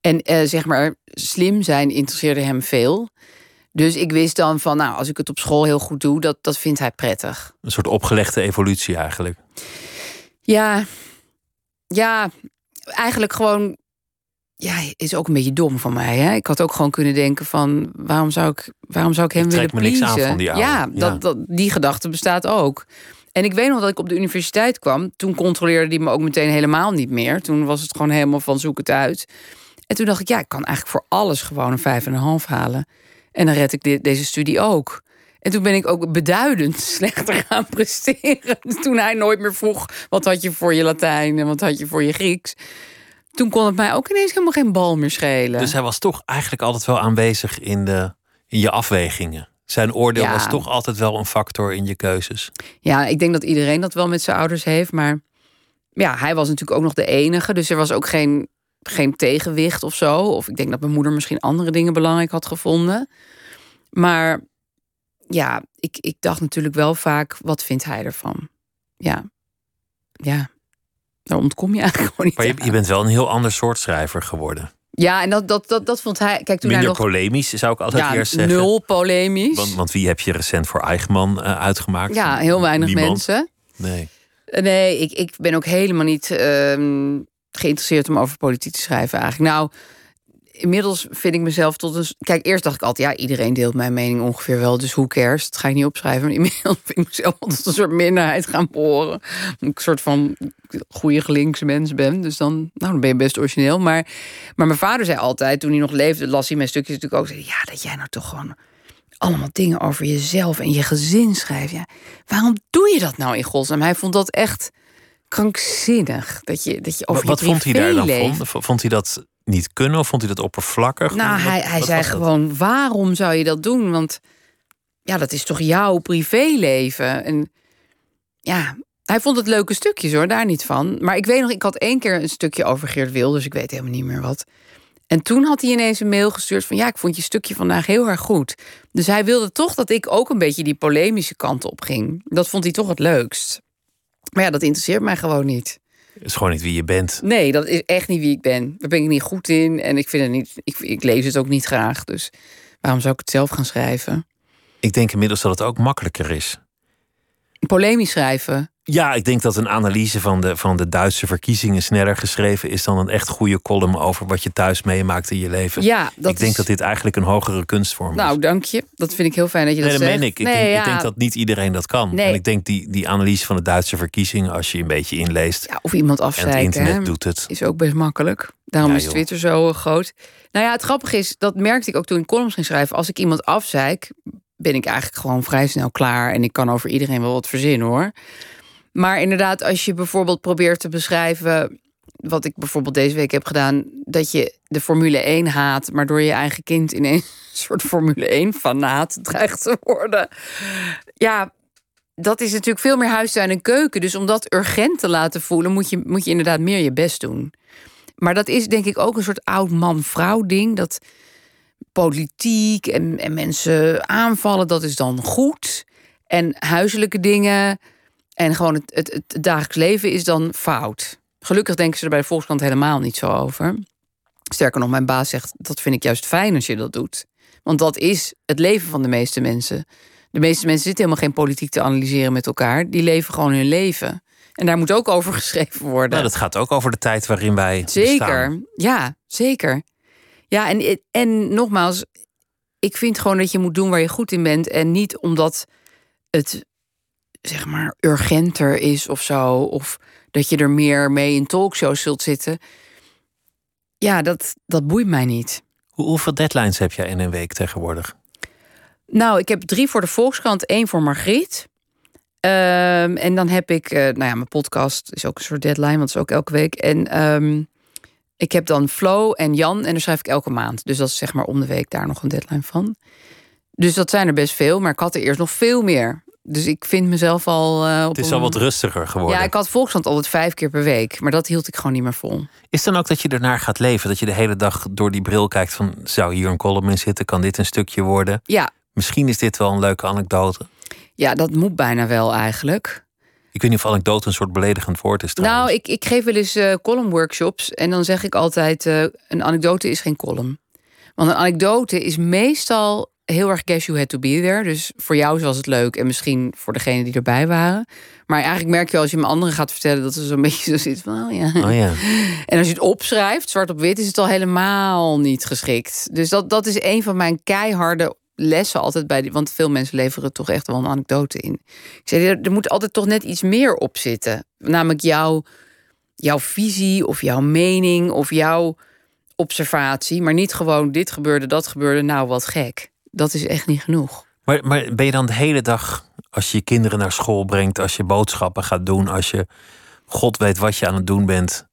en uh, zeg maar, slim zijn interesseerde hem veel. Dus ik wist dan van, nou, als ik het op school heel goed doe, dat, dat vindt hij prettig. Een soort opgelegde evolutie eigenlijk. Ja, ja, eigenlijk gewoon. Ja, is ook een beetje dom van mij. Hè? Ik had ook gewoon kunnen denken van waarom zou ik, waarom zou ik hem willen pleasen? Niks aan van die oude. Ja, dat, dat, die gedachte bestaat ook. En ik weet nog dat ik op de universiteit kwam. Toen controleerde die me ook meteen helemaal niet meer. Toen was het gewoon helemaal van zoek het uit. En toen dacht ik, ja, ik kan eigenlijk voor alles gewoon een vijf en een half halen. En dan red ik deze studie ook. En toen ben ik ook beduidend slechter gaan presteren. Toen hij nooit meer vroeg: wat had je voor je Latijn en wat had je voor je Grieks? Toen kon het mij ook ineens helemaal geen bal meer schelen. Dus hij was toch eigenlijk altijd wel aanwezig in, de, in je afwegingen. Zijn oordeel was toch altijd wel een factor in je keuzes. Ja, ik denk dat iedereen dat wel met zijn ouders heeft. Maar ja, hij was natuurlijk ook nog de enige. Dus er was ook geen, geen tegenwicht of zo. Of ik denk dat mijn moeder misschien andere dingen belangrijk had gevonden. Maar ja, ik, ik dacht natuurlijk wel vaak, wat vindt hij ervan? Ja, ja, daar ontkom je eigenlijk gewoon niet Maar je, je bent wel een heel ander soort schrijver geworden. Ja, en dat, dat, dat, dat vond hij. Kijk, toen Minder hij nog, polemisch zou ik altijd ja, eerst zeggen. Nul polemisch. Want, want wie heb je recent voor Eichmann uh, uitgemaakt? Ja, heel weinig Niemand. mensen. Nee. Nee, ik, ik ben ook helemaal niet uh, geïnteresseerd om over politiek te schrijven eigenlijk. Nou, inmiddels vind ik mezelf tot een. Kijk, eerst dacht ik altijd, ja, iedereen deelt mijn mening ongeveer wel. Dus hoe cares? Dat ga ik niet opschrijven. Maar inmiddels vind ik mezelf tot een soort minderheid gaan behoren. Ik een soort van goede gelinkse mens ben. Dus dan, nou, dan ben je best origineel. Maar, maar mijn vader zei altijd, toen hij nog leefde, las hij mijn stukjes natuurlijk ook. Zei, ja, dat jij nou toch gewoon allemaal dingen over jezelf en je gezin schrijft. Ja, waarom doe je dat nou in godsnaam? Hij vond dat echt krankzinnig. Dat je, dat je over Wat je vond hij daar dan van? Vond hij dat niet kunnen of vond hij dat oppervlakkig? Nou, Wat- hij, hij wat zei dat? gewoon: waarom zou je dat doen? Want ja, dat is toch jouw privéleven. En ja, hij vond het leuke stukjes hoor, daar niet van. Maar ik weet nog, ik had één keer een stukje over Geert Wilders. Ik weet helemaal niet meer wat. En toen had hij ineens een mail gestuurd van... ja, ik vond je stukje vandaag heel erg goed. Dus hij wilde toch dat ik ook een beetje die polemische kant op ging. Dat vond hij toch het leukst. Maar ja, dat interesseert mij gewoon niet. Het is gewoon niet wie je bent. Nee, dat is echt niet wie ik ben. Daar ben ik niet goed in. En ik vind het niet. Ik, ik lees het ook niet graag. Dus waarom zou ik het zelf gaan schrijven? Ik denk inmiddels dat het ook makkelijker is. Polemisch schrijven. Ja, ik denk dat een analyse van de, van de Duitse verkiezingen sneller geschreven is dan een echt goede column over wat je thuis meemaakt in je leven. Ja, dat ik denk is- dat dit eigenlijk een hogere kunstvorm Nou, is. dank je. Dat vind ik heel fijn dat je Nee, dat dat zegt. meen ik. Ik, Nee, denk, ja. ik denk dat niet iedereen dat kan. Nee. En ik denk die, die analyse van de Duitse verkiezingen, als je een beetje inleest Ja, of iemand en het afzeiken. internet hè, doet het. Is ook best makkelijk. Daarom Ja, is joh. Twitter zo eh, groot. Nou ja, het grappige is, dat merkte ik ook toen ik columns ging schrijven. Als ik iemand afzeik, ben ik eigenlijk gewoon vrij snel klaar. En ik kan over iedereen wel wat verzinnen hoor. Maar inderdaad, als je bijvoorbeeld probeert te beschrijven. Wat ik bijvoorbeeld deze week heb gedaan. Dat je de Formule 1 haat. Maar door je eigen kind ineens een soort Formule 1 fanaat dreigt te worden. Ja, dat is natuurlijk veel meer huistuin en keuken. Dus om dat urgent te laten voelen, moet je, moet je inderdaad meer je best doen. Maar dat is denk ik ook een soort oud man-vrouw ding. Dat politiek en, en mensen aanvallen, dat is dan goed. En huiselijke dingen en gewoon het, het, het dagelijks leven is dan fout. Gelukkig denken ze er bij de Volkskrant helemaal niet zo over. Sterker nog, mijn baas zegt, dat vind ik juist fijn als je dat doet. Want dat is het leven van de meeste mensen. De meeste mensen zitten helemaal geen politiek te analyseren met elkaar. Die leven gewoon hun leven. En daar moet ook over geschreven worden. Nou, dat gaat ook over de tijd waarin wij Zeker, bestaan. ja, zeker. Ja, en, en nogmaals, ik vind gewoon dat je moet doen waar je goed in bent. En niet omdat het, zeg maar, urgenter is of zo. Of dat je er meer mee in talkshows zult zitten. Ja, dat, dat boeit mij niet. Hoe- Hoeveel deadlines heb jij in een week tegenwoordig? Nou, ik heb drie voor de Volkskrant, één voor Margriet. Ehm, en dan heb ik, eh, nou ja, mijn podcast is ook een soort deadline, want het is ook elke week. En ehm, ik heb dan Flo en Jan en dan schrijf ik elke maand. Dus dat is zeg maar om de week daar nog een deadline van. Dus dat zijn er best veel, maar ik had er eerst nog veel meer. Dus ik vind mezelf al. eh, op Het is een- al wat rustiger geworden. Ja, ik had Volkskrant altijd vijf keer per week, maar dat hield ik gewoon niet meer vol. Is dan ook dat je ernaar gaat leven? Dat je de hele dag door die bril kijkt van... zou hier een column in zitten? Kan dit een stukje worden? Ja, Misschien is dit wel een leuke anekdote. ja dat moet bijna wel eigenlijk. Ik weet niet of anekdote een soort beledigend woord is trouwens. Nou, ik, ik geef wel eens eh column workshops en dan zeg ik altijd: eh, een anekdote is geen column. Want een anekdote is meestal heel erg guess you had to be there. Dus voor jou was het leuk en misschien voor degene die erbij waren. Maar eigenlijk merk je als je hem anderen gaat vertellen dat er zo'n beetje zo zit van: oh ja. Oh ja. En als je het opschrijft, zwart op wit, is het al helemaal niet geschikt. Dus dat, dat is een van mijn keiharde lessen altijd bij die. Want veel mensen leveren toch echt wel een anekdote in. Ik zei, er, er moet altijd toch net iets meer op zitten. Namelijk jouw, jouw visie of jouw mening of jouw observatie. Maar niet gewoon dit gebeurde, dat gebeurde, nou wat gek. Dat is echt niet genoeg. Maar, maar ben je dan de hele dag, als je je kinderen naar school brengt... als je boodschappen gaat doen, als je god weet wat je aan het doen bent...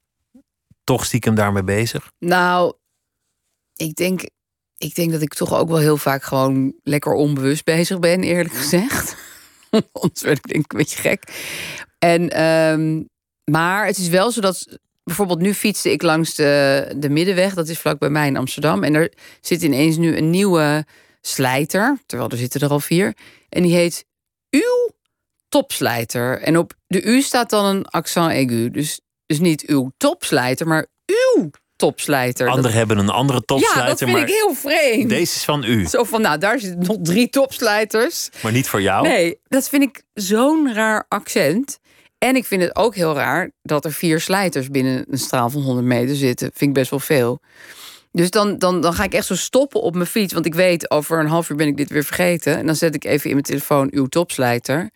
toch stiekem daarmee bezig? Nou, ik denk, ik denk dat ik toch ook wel heel vaak gewoon lekker onbewust bezig ben, eerlijk gezegd. Anders werd ik denk ik een beetje gek. En, ehm, maar het is wel zo dat... Bijvoorbeeld nu fietste ik langs de, de Middenweg. Dat is vlak bij mij in Amsterdam. En er zit ineens nu een nieuwe slijter. Terwijl er zitten er al vier. En die heet Uw Topslijter. En op de U staat dan een accent aigu. Dus, dus niet uw topslijter, maar uw topslijter. Dat- Anderen hebben een andere ja, dat topslijter, vind maar ik heel vreemd. deze is van u. Zo van, nou, daar zitten nog drie topslijters. Maar niet voor jou. Nee, dat vind ik zo'n raar accent. En ik vind het ook heel raar dat er vier slijters binnen een straal van 100 meter zitten. Vind ik best wel veel. Dus dan, dan, dan ga ik echt zo stoppen op mijn fiets. Want ik weet, over een half uur ben ik dit weer vergeten. En dan zet ik even in mijn telefoon uw topslijter.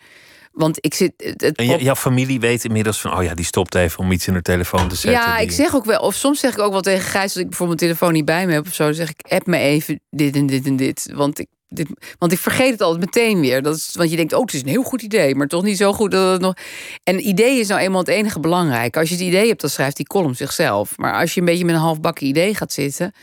Want ik zit... Het, En jouw familie weet inmiddels van, oh ja, die stopt even om iets in haar telefoon te zetten. Ja, Die- ik zeg ook wel, of soms zeg ik ook wel tegen Gijs, als ik bijvoorbeeld mijn telefoon niet bij me heb of zo, dan zeg ik, app me even dit en dit en dit. Want ik, dit, want ik vergeet het altijd meteen weer. Dat is, want je denkt, oh, het is een heel goed idee, maar toch niet zo goed dat het nog. En idee is nou eenmaal het enige belangrijke. Als je het idee hebt, dan schrijft die column zichzelf. Maar als je een beetje met een halfbakken idee gaat zitten,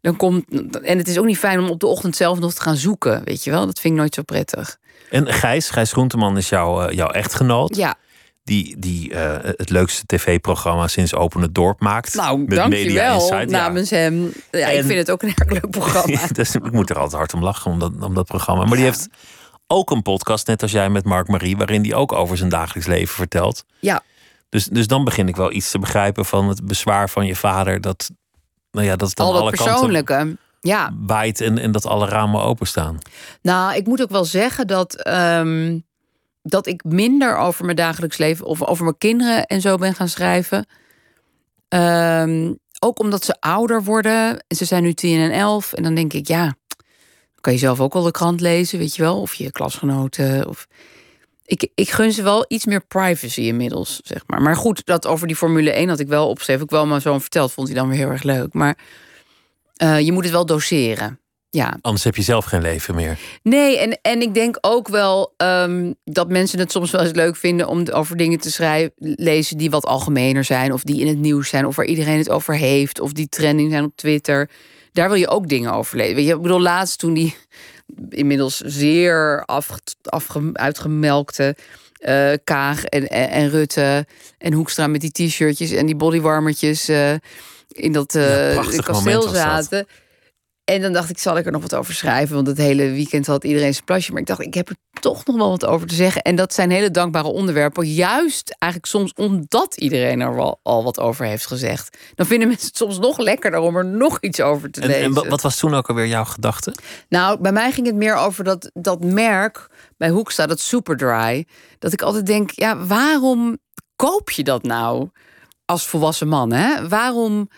dan komt. En het is ook niet fijn om op de ochtend zelf nog te gaan zoeken, weet je wel? Dat vind ik nooit zo prettig. En Gijs, Gijs Groenteman is jouw, eh, jouw echtgenoot. Ja, Die, die eh, het leukste tv-programma sinds Open het Dorp maakt. nou, Met Media Insight, ja. namens hem. Ja, ik vind het ook een erg leuk programma. dus ik moet er altijd hard om lachen om dat, om dat programma. Maar die heeft ook een podcast, net als jij met Mark Marie, waarin die ook over zijn dagelijks leven vertelt. Ja, Dus, dus dan begin ik wel iets te begrijpen van het bezwaar van je vader. Dat, nou ja, dat het aan al dat alle kanten persoonlijke. Ja, waait en, en dat alle ramen openstaan. nou, ik moet ook wel zeggen dat. ehm, dat ik minder over mijn dagelijks leven of over mijn kinderen en zo ben gaan schrijven. Ehm, ook omdat ze ouder worden. En ze zijn nu 10 en 11. En dan denk ik, ja, kan je zelf ook wel de krant lezen, weet je wel. Of je klasgenoten. Of... Ik, ik gun ze wel iets meer privacy inmiddels, zeg maar. Maar goed, dat over die Formule 1 had ik wel opgeschreven. Ik wel maar zo verteld, vond hij dan weer heel erg leuk. Maar uh, je moet het wel doseren. Ja. Anders heb je zelf geen leven meer. Nee, en, en ik denk ook wel um, dat mensen het soms wel eens leuk vinden om over dingen te schrijven, lezen die wat algemener zijn, of die in het nieuws zijn, of waar iedereen het over heeft, of die trending zijn op Twitter. Daar wil je ook dingen over lezen. Weet je, ik bedoel, laatst toen die inmiddels zeer af, afge, uitgemelkte uh, Kaag en, en, en, Rutte en Hoekstra met die t-shirtjes en die bodywarmertjes uh, in dat uh, ja, kasteel zaten. En dan dacht ik, zal ik er nog wat over schrijven? Want het hele weekend had iedereen zijn plasje. Maar ik dacht, ik heb er toch nog wel wat over te zeggen. En dat zijn hele dankbare onderwerpen. Juist eigenlijk soms omdat iedereen er wel al wat over heeft gezegd. Dan vinden mensen het soms nog lekkerder om er nog iets over te lezen. En wat was toen ook alweer jouw gedachte? Nou, bij mij ging het meer over dat, dat merk bij Hoekstra, dat Superdry. Dat ik altijd denk, ja, waarom koop je dat nou als volwassen man? Hè? Waarom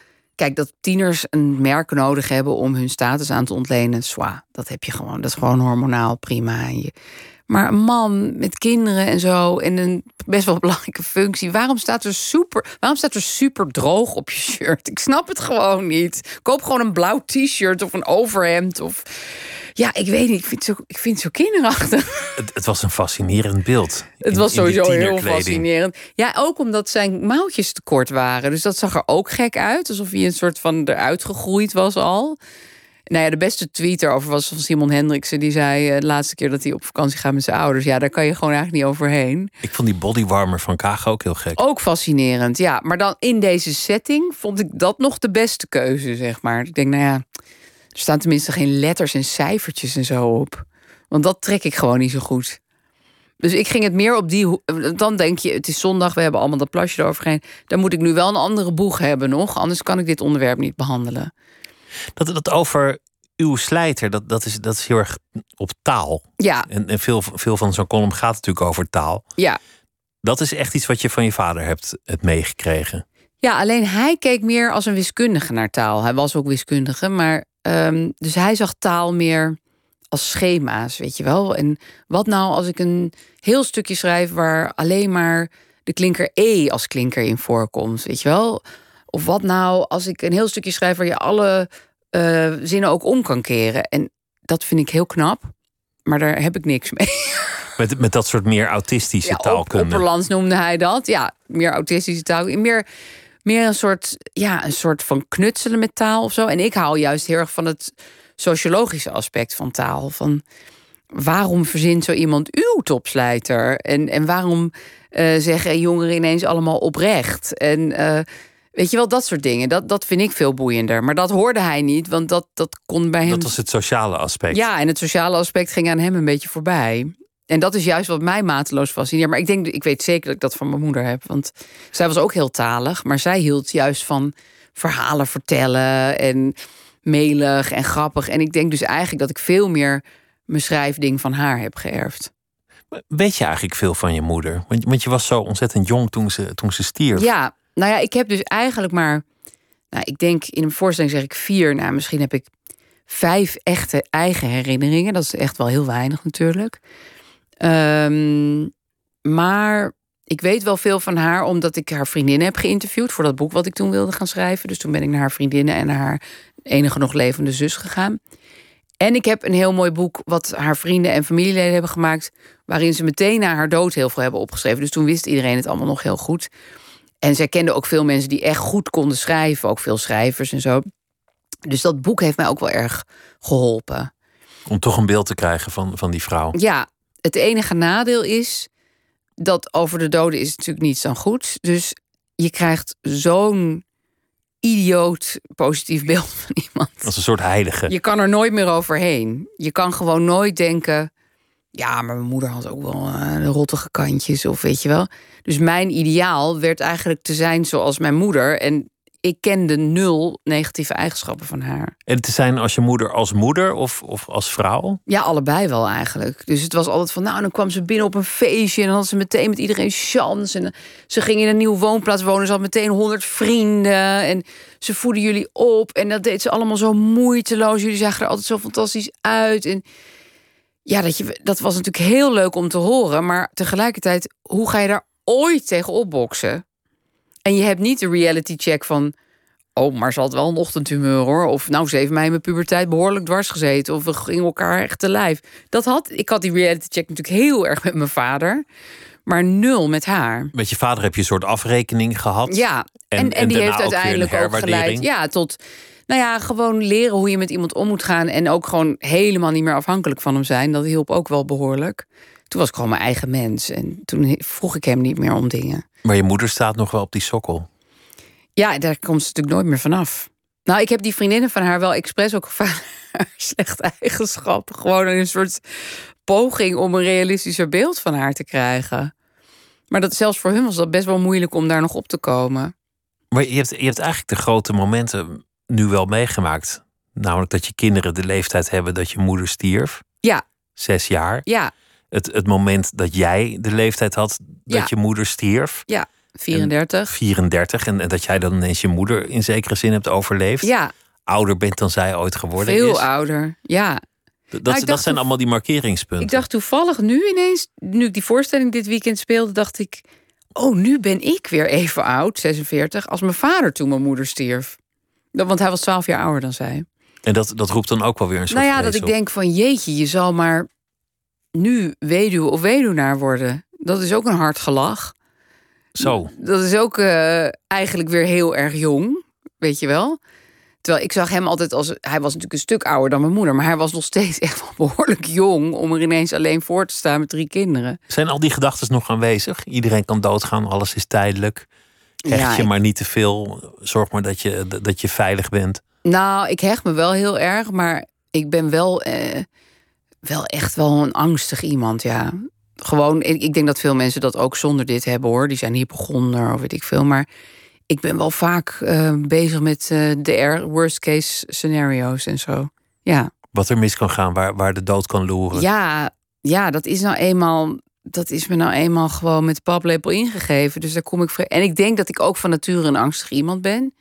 Kijk, dat tieners een merk nodig hebben om hun status aan te ontlenen, zwa, dat heb je gewoon. Dat is gewoon hormonaal prima. Je, maar een man met kinderen en zo en een best wel belangrijke functie. Waarom staat er super, waarom staat er super droog op je shirt? Ik snap het gewoon niet. Koop gewoon een blauw t-shirt of een overhemd of ja, ik weet niet. Ik vind het zo, ik vind het zo kinderachtig. Het, het was een fascinerend beeld. Het was sowieso heel fascinerend. Ja, ook omdat zijn mouwtjes te kort waren. Dus dat zag er ook gek uit. Alsof hij een soort van eruit gegroeid was al. Nou ja, de beste tweet erover was van Simon Hendriksen. Die zei uh, de laatste keer dat hij op vakantie gaat met zijn ouders. Ja, daar kan je gewoon eigenlijk niet overheen. Ik vond die bodywarmer van Kaag ook heel gek. Ook fascinerend, ja. Maar dan in deze setting vond ik dat nog de beste keuze, zeg maar. Ik denk, nou ja, er staan tenminste geen letters en cijfertjes en zo op. Want dat trek ik gewoon niet zo goed. Dus ik ging het meer op die. Dan denk je, het is zondag, we hebben allemaal dat plasje eroverheen. Dan moet ik nu wel een andere boeg hebben nog. Anders kan ik dit onderwerp niet behandelen. Dat, dat over uw slijter, dat, dat, is, dat is heel erg op taal. Ja. En, en veel, veel van zo'n column gaat natuurlijk over taal. Ja. Dat is echt iets wat je van je vader hebt het meegekregen. Ja, alleen hij keek meer als een wiskundige naar taal. Hij was ook wiskundige, maar Ehm, dus hij zag taal meer als schema's, weet je wel. En wat nou als ik een heel stukje schrijf waar alleen maar de klinker E als klinker in voorkomt, weet je wel? Of wat nou als ik een heel stukje schrijf waar je alle uh, zinnen ook om kan keren? En dat vind ik heel knap, maar daar heb ik niks mee. Met, met dat soort meer autistische ja, taalkunde. Opperlands noemde hij dat. Ja, meer autistische taal. Meer meer een soort, ja, een soort van knutselen met taal of zo. En ik hou juist heel erg van het sociologische aspect van taal. Van waarom verzint zo iemand uw topslijter? En, en waarom uh, zeggen jongeren ineens allemaal oprecht? En uh, weet je wel, dat soort dingen. Dat, dat vind ik veel boeiender. Maar dat hoorde hij niet, want dat, dat kon bij hem. Dat was het sociale aspect. Ja, en het sociale aspect ging aan hem een beetje voorbij. En dat is juist wat mij mateloos fascineert. Maar ik denk, ik weet zeker dat ik dat van mijn moeder heb. Want zij was ook heel talig. Maar zij hield juist van verhalen vertellen. En melig en grappig. En ik denk dus eigenlijk dat ik veel meer mijn schrijfding van haar heb geërfd. Weet je eigenlijk veel van je moeder? Want, want je was zo ontzettend jong toen ze, toen ze stierf. Ja, nou ja, ik heb dus eigenlijk maar... Nou, ik denk in een voorstelling zeg ik vier. Nou, misschien heb ik vijf echte eigen herinneringen. Dat is echt wel heel weinig natuurlijk. Um, maar ik weet wel veel van haar omdat ik haar vriendinnen heb geïnterviewd voor dat boek wat ik toen wilde gaan schrijven. Dus toen ben ik naar haar vriendinnen en naar haar enige nog levende zus gegaan. En ik heb een heel mooi boek wat haar vrienden en familieleden hebben gemaakt, waarin ze meteen na haar dood heel veel hebben opgeschreven. Dus toen wist iedereen het allemaal nog heel goed. En zij kende ook veel mensen die echt goed konden schrijven, ook veel schrijvers en zo. Dus dat boek heeft mij ook wel erg geholpen. Om toch een beeld te krijgen van, van die vrouw. Ja, het enige nadeel is dat over de doden is natuurlijk niets dan goed. Dus je krijgt zo'n idioot positief beeld van iemand. Als een soort heilige. Je kan er nooit meer overheen. Je kan gewoon nooit denken. Ja, maar mijn moeder had ook wel uh, rottige kantjes, of weet je wel. Dus mijn ideaal werd eigenlijk te zijn zoals mijn moeder. En ik kende nul negatieve eigenschappen van haar. En te zijn als je moeder als moeder of, of als vrouw? Ja, allebei wel eigenlijk. Dus het was altijd van, nou, dan kwam ze binnen op een feestje... en dan had ze meteen met iedereen chance. En ze ging in een nieuwe woonplaats wonen. Ze had meteen honderd vrienden. En ze voeden jullie op. En dat deed ze allemaal zo moeiteloos. Jullie zagen er altijd zo fantastisch uit. En ja, dat, je, dat was natuurlijk heel leuk om te horen. Maar tegelijkertijd, hoe ga je daar ooit tegen opboksen? En je hebt niet de reality check van... oh, maar ze had wel een ochtendhumeur hoor. Of nou, ze heeft mij in mijn puberteit behoorlijk dwars gezeten. Of we gingen elkaar echt te lijf. Dat had, ik had die reality check natuurlijk heel erg met mijn vader. Maar nul met haar. Met je vader heb je een soort afrekening gehad. Ja, en, en, die heeft uiteindelijk ook geleid... Ja, tot nou ja, gewoon leren hoe je met iemand om moet gaan. En ook gewoon helemaal niet meer afhankelijk van hem zijn. Dat hielp ook wel behoorlijk. Toen was ik gewoon mijn eigen mens. En toen vroeg ik hem niet meer om dingen. Maar je moeder staat nog wel op die sokkel. Ja, daar komt ze natuurlijk nooit meer vanaf. Nou, ik heb die vriendinnen van haar wel expres ook gevraagd. slechte eigenschappen. Gewoon een soort poging om een realistischer beeld van haar te krijgen. Maar dat, zelfs voor hun was dat best wel moeilijk om daar nog op te komen. Maar je hebt, je hebt eigenlijk de grote momenten nu wel meegemaakt. Namelijk dat je kinderen de leeftijd hebben dat je moeder stierf. Ja. Zes jaar. Ja. Het, het moment dat jij de leeftijd had dat je moeder stierf. Ja, 34. En 34. En, en, dat jij dan ineens je moeder in zekere zin hebt overleefd. Ja. Ouder bent dan zij ooit geworden Veel is. ouder, ja. Dat, nou, dat zijn allemaal die markeringspunten. Ik dacht toevallig nu ineens, nu ik die voorstelling dit weekend speelde, dacht ik... Oh, nu ben ik weer even oud, 46, als mijn vader toen mijn moeder stierf. Want hij was twaalf jaar ouder dan zij. En dat, dat roept dan ook wel weer een soort Nou ja, dat ik denk van jeetje, je zal maar nu weduwe of weduwnaar worden. Dat is ook een hard gelach. Zo. Dat is ook uh, eigenlijk weer heel erg jong, weet je wel. Terwijl ik zag hem altijd als. Hij was natuurlijk een stuk ouder dan mijn moeder. Maar hij was nog steeds echt wel behoorlijk jong. om er ineens alleen voor te staan met drie kinderen. Zijn al die gedachten nog aanwezig? Iedereen kan doodgaan, alles is tijdelijk. Hecht je maar niet te veel. Zorg maar dat je, dat je veilig bent. Nou, ik hecht me wel heel erg. Maar ik ben wel, eh, wel echt wel een angstig iemand, ja. Gewoon, ik denk dat veel mensen dat ook zonder dit hebben hoor. Die zijn hypochonder of weet ik veel. Maar ik ben wel vaak uh, bezig met uh, de worst case scenario's en zo. Ja. Wat er mis kan gaan, waar, waar de dood kan loeren. Ja, ja, dat is nou eenmaal dat is me nou eenmaal gewoon met paplepel ingegeven. Dus daar kom ik. En ik denk dat ik ook van nature een angstig iemand ben.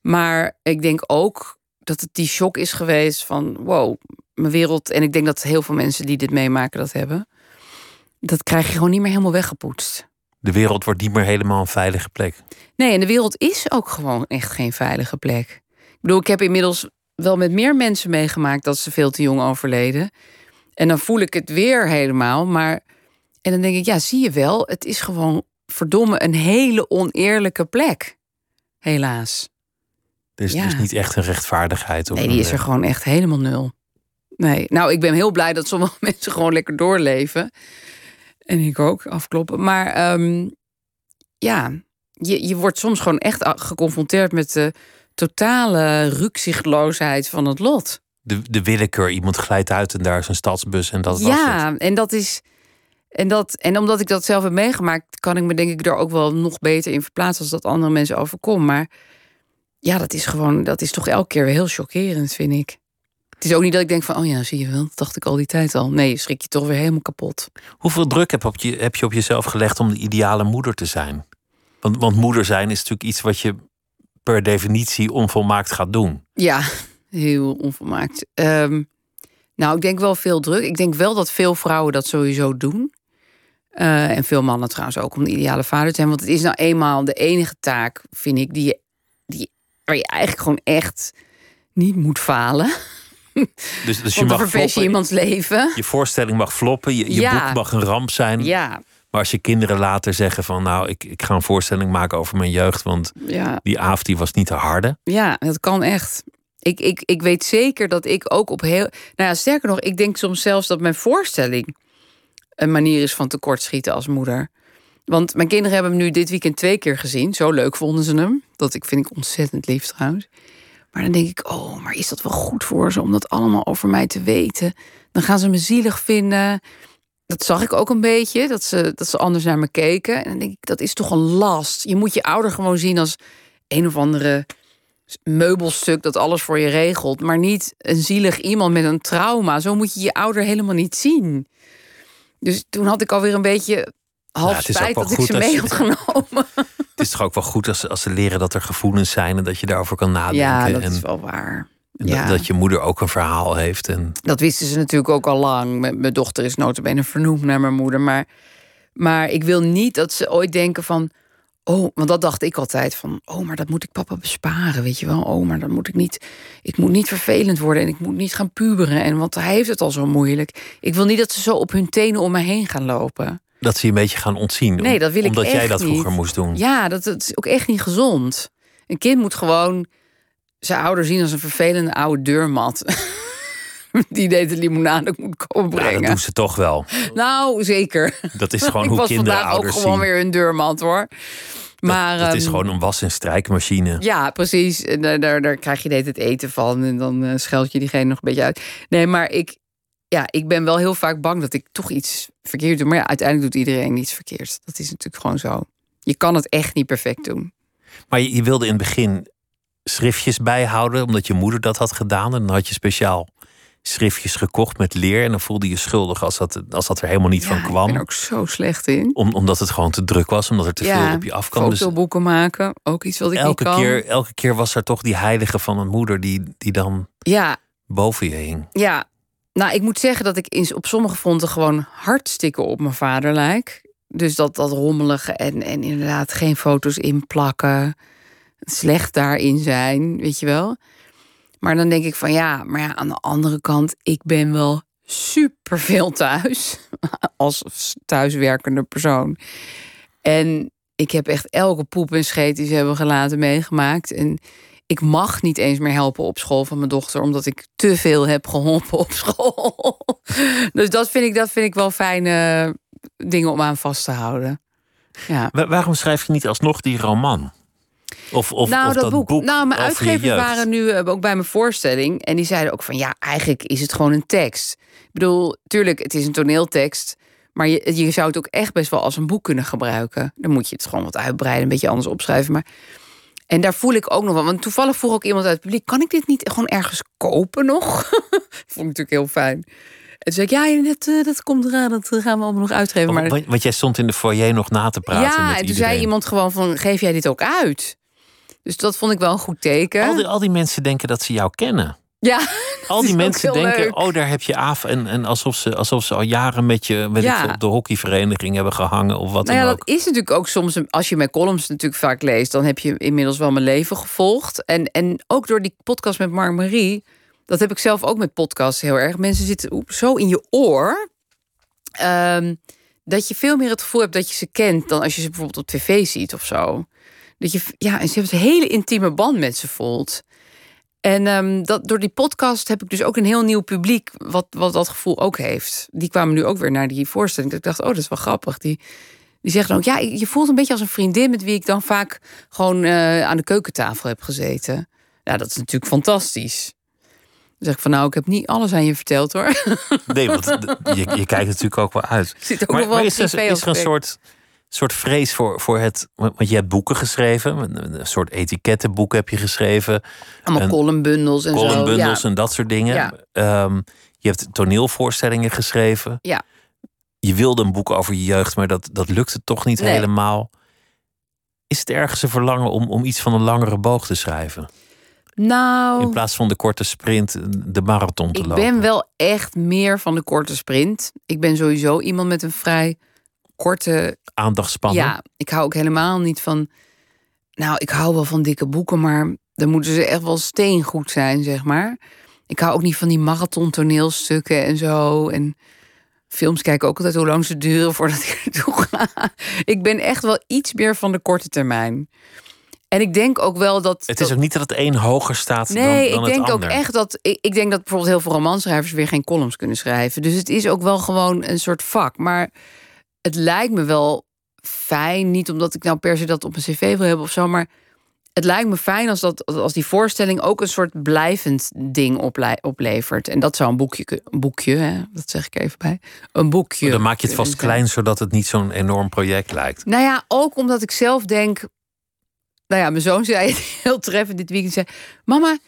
Maar ik denk ook dat het die shock is geweest van wow, mijn wereld. En ik denk dat heel veel mensen die dit meemaken dat hebben. Dat krijg je gewoon niet meer helemaal weggepoetst. De wereld wordt niet meer helemaal een veilige plek. Nee, en de wereld is ook gewoon echt geen veilige plek. Ik bedoel, ik heb inmiddels wel met meer mensen meegemaakt dat ze veel te jong overleden. En dan voel ik het weer helemaal. Maar en dan denk ik, ja, zie je wel, het is gewoon verdomme een hele oneerlijke plek. Helaas. Dus, ja. dus niet echt een rechtvaardigheid. Of nee, die is er gewoon echt helemaal nul. Nee, nou, ik ben heel blij dat sommige mensen gewoon lekker doorleven. En ik ook, afkloppen. Maar um, ja, je, je wordt soms gewoon echt geconfronteerd met de totale rukzichtloosheid van het lot. De, de willekeur, iemand glijdt uit en daar is een stadsbus en dat ja, was het. Ja, en dat is en, dat, en omdat ik dat zelf heb meegemaakt, kan ik me denk ik er ook wel nog beter in verplaatsen als dat andere mensen overkomt. Maar ja, dat is gewoon, dat is toch elke keer weer heel chockerend, vind ik. Het is ook niet dat ik denk van, oh ja, zie je wel, dat dacht ik al die tijd al. Nee, schrik je toch weer helemaal kapot. Hoeveel druk heb, op je, heb je op jezelf gelegd om de ideale moeder te zijn? Want, want moeder zijn is natuurlijk iets wat je per definitie onvolmaakt gaat doen. Ja, heel onvolmaakt. Ehm, nou, ik denk wel veel druk. Ik denk wel dat veel vrouwen dat sowieso doen. Uh, en veel mannen trouwens ook om de ideale vader te zijn. Want het is nou eenmaal de enige taak, vind ik, die, je, die waar je eigenlijk gewoon echt niet moet falen. Dus, dus je mag verpest je iemands leven. Je voorstelling mag floppen, je, je boek mag een ramp zijn. Ja. Maar als je kinderen later zeggen van nou, ik, ik ga een voorstelling maken over mijn jeugd, want ja. die avond die was niet te harde. Ja, dat kan echt. Ik, ik, ik weet zeker dat ik ook op heel. Nou ja, sterker nog, ik denk soms zelfs dat mijn voorstelling een manier is van tekortschieten als moeder. Want mijn kinderen hebben hem nu dit weekend twee keer gezien. Zo leuk vonden ze hem. Dat ik, vind ik ontzettend lief trouwens. Maar dan denk ik, oh, maar is dat wel goed voor ze om dat allemaal over mij te weten? Dan gaan ze me zielig vinden. Dat zag ik ook een beetje, dat ze, dat ze anders naar me keken. En dan denk ik, dat is toch een last. Je moet je ouder gewoon zien als een of andere meubelstuk dat alles voor je regelt, maar niet een zielig iemand met een trauma. Zo moet je je ouder helemaal niet zien. Dus toen had ik alweer een beetje half spijt dat ik ze mee had genomen. Het is toch ook wel goed als, als ze leren dat er gevoelens zijn en dat je daarover kan nadenken. Ja, dat en, is wel waar. en ja. dat, dat je moeder ook een verhaal heeft. En Dat wisten ze natuurlijk ook al lang. Mijn mijn dochter is notabene vernoemd naar mijn moeder. Maar, maar ik wil niet dat ze ooit denken van... Oh, want dat dacht ik altijd van... Oh, maar dat moet ik papa besparen, weet je wel. Oh, maar dat moet ik niet... Ik moet niet vervelend worden en ik moet niet gaan puberen. En, want hij heeft het al zo moeilijk. Ik wil niet dat ze zo op hun tenen om me heen gaan lopen. Dat ze je een beetje gaan ontzien. Nee, dat wil ik Omdat echt jij dat niet. vroeger moest doen. Ja, dat, dat is ook echt niet gezond. Een kind moet gewoon zijn ouder zien als een vervelende oude deurmat. Die deed de limonade moet komen Ja, brengen. dat doen ze toch wel. Nou, zeker. Dat is gewoon hoe kinderen vandaag ook ouders gewoon zien. weer een deurmat hoor. Maar dat is ehm, gewoon een was- en strijkmachine. Ja, precies. En daar, daar, daar krijg je tijd eten van. En dan eh, scheld je diegene nog een beetje uit. Nee, maar ik, ja, ik ben wel heel vaak bang dat ik toch iets verkeerd doe. Maar ja, uiteindelijk doet iedereen iets verkeerd. Dat is natuurlijk gewoon zo. Je kan het echt niet perfect doen. Maar je, je wilde in het begin schriftjes bijhouden, omdat je moeder dat had gedaan. En dan had je speciaal schriftjes gekocht met leer. En dan voelde je schuldig als dat, als dat er helemaal niet Ja, van Ik kwam. ben er ook zo slecht in. Om, omdat het gewoon te druk was, omdat er te veel op je afkwam. Dus fotoboeken maken. Ook iets wat ik elke niet kan. keer, elke keer was er toch die heilige van een moeder die, die dan Ja, boven je hing. Ja, nou, ik moet zeggen dat ik in, op sommige fronten gewoon hartstikke op mijn vader lijk. Dus dat, dat rommelige en, en inderdaad geen foto's inplakken. Slecht daarin zijn, weet je wel. Maar dan denk ik van ja, maar ja, aan de andere kant, ik ben wel super veel thuis. Als thuiswerkende persoon. En ik heb echt elke poep en scheet die ze hebben gelaten meegemaakt. En ik mag niet eens meer helpen op school van mijn dochter, omdat ik te veel heb geholpen op school. dus dat vind ik, dat vind ik wel fijne dingen om aan vast te houden. Ja. Wa- waarom schrijf je niet alsnog die roman? Of, of, nou, of dat, boek. Nou, mijn uitgevers waren nu eh, ook bij mijn voorstelling. En die zeiden ook van ja, eigenlijk is het gewoon een tekst. Ik bedoel, tuurlijk, het is een toneeltekst. Maar je, je zou het ook echt best wel als een boek kunnen gebruiken. Dan moet je het gewoon wat uitbreiden, een beetje anders opschrijven. Maar... En daar voel ik ook nog wel. Want toevallig vroeg ook iemand uit het publiek: kan ik dit niet gewoon ergens kopen nog? Vond ik natuurlijk heel fijn. En toen zei ik: ja, dat, eh, dat komt eraan, dat eh, gaan we allemaal nog uitgeven. Maar Want, want jij stond in de foyer nog na te praten ja, met en toen iedereen. zei iemand gewoon van, geef jij dit ook uit? Dus dat vond ik wel een goed teken. Al die, al die mensen denken dat ze jou kennen. Ja, Al die mensen denken, leuk. oh, daar heb je Aaf. En, en alsof, ze, alsof ze al jaren met je Ja. veel, op de hockeyvereniging hebben gehangen of wat nou ja, dan dat ook. is natuurlijk ook soms, als je mijn columns natuurlijk vaak leest, dan heb je inmiddels wel mijn leven gevolgd. En, en ook door die podcast met Mark Marie, dat heb ik zelf ook met podcasts heel erg. Mensen zitten zo in je oor, ehm, dat je veel meer het gevoel hebt dat je ze kent dan als je ze bijvoorbeeld op tv ziet of zo. Dat je, ja, en ze hebben een hele intieme band met ze voelt. En ehm, dat, door die podcast heb ik dus ook een heel nieuw publiek, wat, wat dat gevoel ook heeft. Die kwamen nu ook weer naar die voorstelling. Dat ik dacht, oh, dat is wel grappig. Die, die zeggen dan ook, ja, je voelt een beetje als een vriendin met wie ik dan vaak gewoon eh, aan de keukentafel heb gezeten. Ja, dat is natuurlijk fantastisch. Dan zeg ik van, nou, ik heb niet alles aan je verteld hoor. Nee, want je, je kijkt natuurlijk ook wel uit. Zit ook Maar, wel maar een is, er, is er een soort, soort vrees voor, voor het... Want je hebt boeken geschreven. Een, soort etikettenboek heb je geschreven. Allemaal en columnbundels en zo. columnbundels Ja. en dat soort dingen. Ja. Ehm, je hebt toneelvoorstellingen geschreven. Ja. Je wilde een boek over je jeugd, maar dat, dat lukte toch niet Nee. helemaal. Is het ergens een verlangen om, om iets van een langere boog te schrijven? Nou, In plaats van de korte sprint, de marathon te ik lopen. ben wel echt meer van de korte sprint. Ik ben sowieso iemand met een vrij korte Aandachtspannen. Ja, ik hou ook helemaal niet van. Nou, ik hou wel van dikke boeken, maar dan moeten ze echt wel steengoed zijn, zeg maar. Ik hou ook niet van die marathon toneelstukken en zo. En films kijken ook altijd hoe lang ze duren voordat ik er toe ga. Ik ben echt wel iets meer van de korte termijn. En ik denk ook wel dat. Het is ook niet dat het een hoger staat Nee, dan, dan ik denk het ook echt dat. Ik, ik denk dat bijvoorbeeld heel veel romanschrijvers weer geen columns kunnen schrijven. Dus het is ook wel gewoon een soort vak. Maar het lijkt me wel fijn. Niet omdat ik nou per se dat op mijn cv wil hebben of zo. Maar het lijkt me fijn als, dat, als die voorstelling ook een soort blijvend ding ople- oplevert. En dat zou een boekje, een boekje, hè, dat zeg ik even bij. Een boekje. Dan maak je het vast klein, zodat het niet zo'n enorm project lijkt. Nou ja, ook omdat ik zelf denk. nou ja, mijn zoon zei het heel treffend dit weekend. Zei, mama,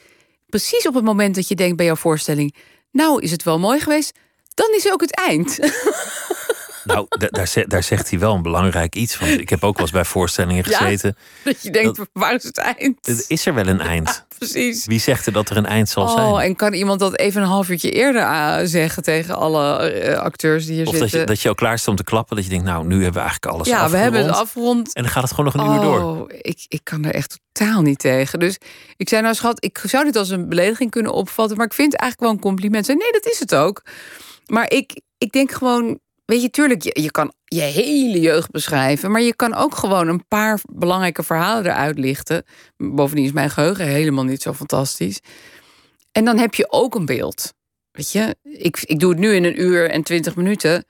precies op het moment dat je denkt bij jouw voorstelling... nou, is het wel mooi geweest, dan is ook het eind. Nou, da- daar, daar zegt hij wel een belangrijk iets. Want ik heb ook wel eens bij voorstellingen Ja. gezeten. dat je denkt, waar is het eind? Is er wel een eind? Precies. Wie zegt er dat er een eind zal Oh, zijn? en kan iemand dat even een half uurtje eerder ah, zeggen tegen alle eh, acteurs die hier Of dat zitten? je, dat je al klaar om te klappen. Dat je denkt, nou, nu hebben we eigenlijk alles ja, we hebben het afgerond. En dan gaat het gewoon nog een uur door. Oh, ik, ik kan er echt totaal niet tegen. Dus ik zei nou, schat, ik zou dit als een belediging kunnen opvatten, maar ik vind het eigenlijk wel een compliment. Zei, nee, dat is het ook. Maar ik, ik denk gewoon, weet je, tuurlijk, je, je kan je hele jeugd beschrijven, maar je kan ook gewoon een paar belangrijke verhalen eruit lichten. Bovendien is mijn geheugen helemaal niet zo fantastisch. En dan heb je ook een beeld. Weet je, ik, ik doe het nu in een uur en twintig minuten.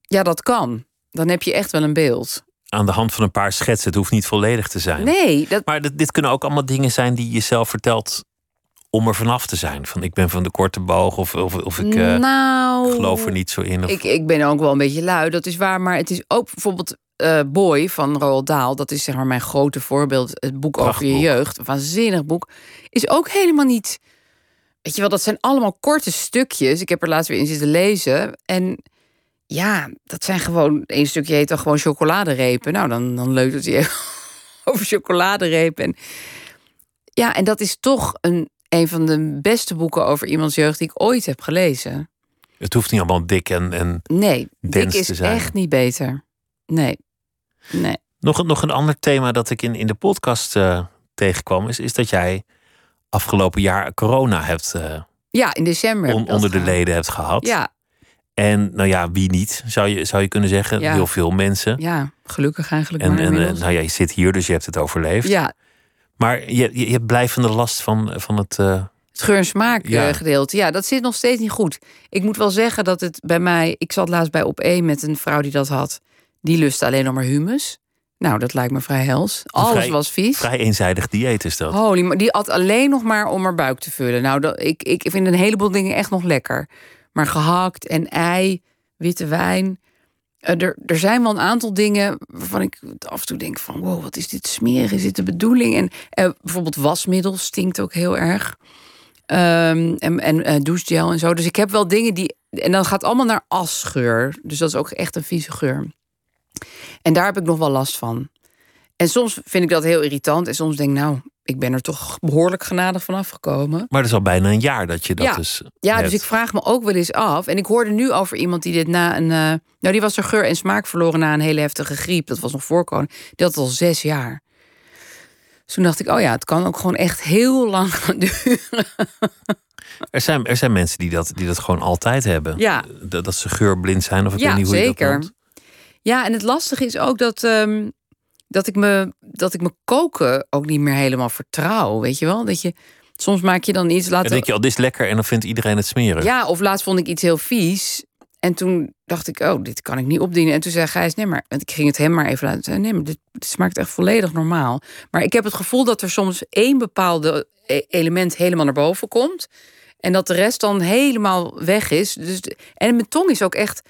Ja, dat kan. Dan heb je echt wel een beeld. Aan de hand van een paar schetsen. Het hoeft niet volledig te zijn. Nee, dat, Maar dit, dit kunnen ook allemaal dingen zijn die je zelf vertelt om er vanaf te zijn. Van ik ben van de korte boog of, of, of ik eh, nou, geloof er niet zo in. Of, Ik, ik ben ook wel een beetje lui, dat is waar. Maar het is ook bijvoorbeeld eh, Boy van Roald Dahl. Dat is zeg maar mijn grote voorbeeld. Het boek over je jeugd. Een waanzinnig boek. Is ook helemaal niet... Weet je wel, dat zijn allemaal korte stukjes. Ik heb er laatst weer in zitten lezen. En ja, dat zijn gewoon... Eén stukje heet dan gewoon chocoladerepen. Nou, dan, dan leunt het je over chocoladerepen. En, ja, en dat is toch een, een van de beste boeken over iemands jeugd... die ik ooit heb gelezen. Het hoeft niet allemaal dik en, en Nee, dik is echt niet beter. Nee. Nee. Nog, een- nog een ander thema dat ik in, in de podcast eh, tegenkwam, is, is dat jij afgelopen jaar corona hebt eh, Ja, in december. on- onder de gehad. leden hebt gehad. Ja, En nou ja, wie niet, zou je, zou je kunnen zeggen. Ja. Heel veel mensen. ja, gelukkig eigenlijk En, maar en nou ja, je zit hier, dus je hebt het overleefd. ja, Maar je, je, hebt blijvende last van, van het. eh, het geur- en smaak Ja. eh, gedeelte. Ja, dat zit nog steeds niet goed. Ik moet wel zeggen dat het bij mij... Ik zat laatst bij op één met een vrouw die dat had. Die lustte alleen nog maar humus. Nou, dat lijkt me vrij hels. Alles vrij- was vies. vrij eenzijdig dieet is dat. Holy, maar die at alleen nog maar om haar buik te vullen. Nou, dat, ik, ik vind een heleboel dingen echt nog lekker. Maar gehakt en ei, witte wijn. Eh, er, er zijn wel een aantal dingen waarvan ik af en toe denk van... wow, wat is dit smerig? Is dit de bedoeling? En eh, bijvoorbeeld wasmiddel stinkt ook heel erg. Ehm, en en eh, douchegel en zo. Dus ik heb wel dingen die... En dan gaat allemaal naar asgeur. Dus dat is ook echt een vieze geur. En daar heb ik nog wel last van. En soms vind ik dat heel irritant. En soms denk ik, nou, ik ben er toch behoorlijk genadig van afgekomen. Maar het is al bijna een jaar dat je dat Ja. dus. Ja, hebt. dus ik vraag me ook wel eens af. En ik hoorde nu over iemand die dit na een. eh, nou, die was er geur en smaak verloren na een hele heftige griep. Dat was nog voor corona. Die had het al zes jaar. Dus toen dacht ik, oh ja, het kan ook gewoon echt heel lang gaan duren. Er, zijn, er zijn mensen die dat, die dat gewoon altijd hebben. Ja. Dat, dat ze geurblind zijn, of ik weet niet hoe je dat zeker. noemt. Ja, en het lastige is ook dat, ehm, dat, ik me, dat ik me koken ook niet meer helemaal vertrouw. Weet je wel? Dat je soms maak je dan iets. Dan Laten denk je, oh, dit is lekker en dan vindt iedereen het smerig. Ja, of laatst vond ik iets heel vies. En toen dacht ik, oh, dit kan ik niet opdienen. En toen zei Gijs, nee, maar... Want ik ging het hem maar even laten. Nee, maar dit, dit smaakt echt volledig normaal. Maar ik heb het gevoel dat er soms één bepaalde e- element helemaal naar boven komt. En dat de rest dan helemaal weg is. Dus, en mijn tong is ook echt...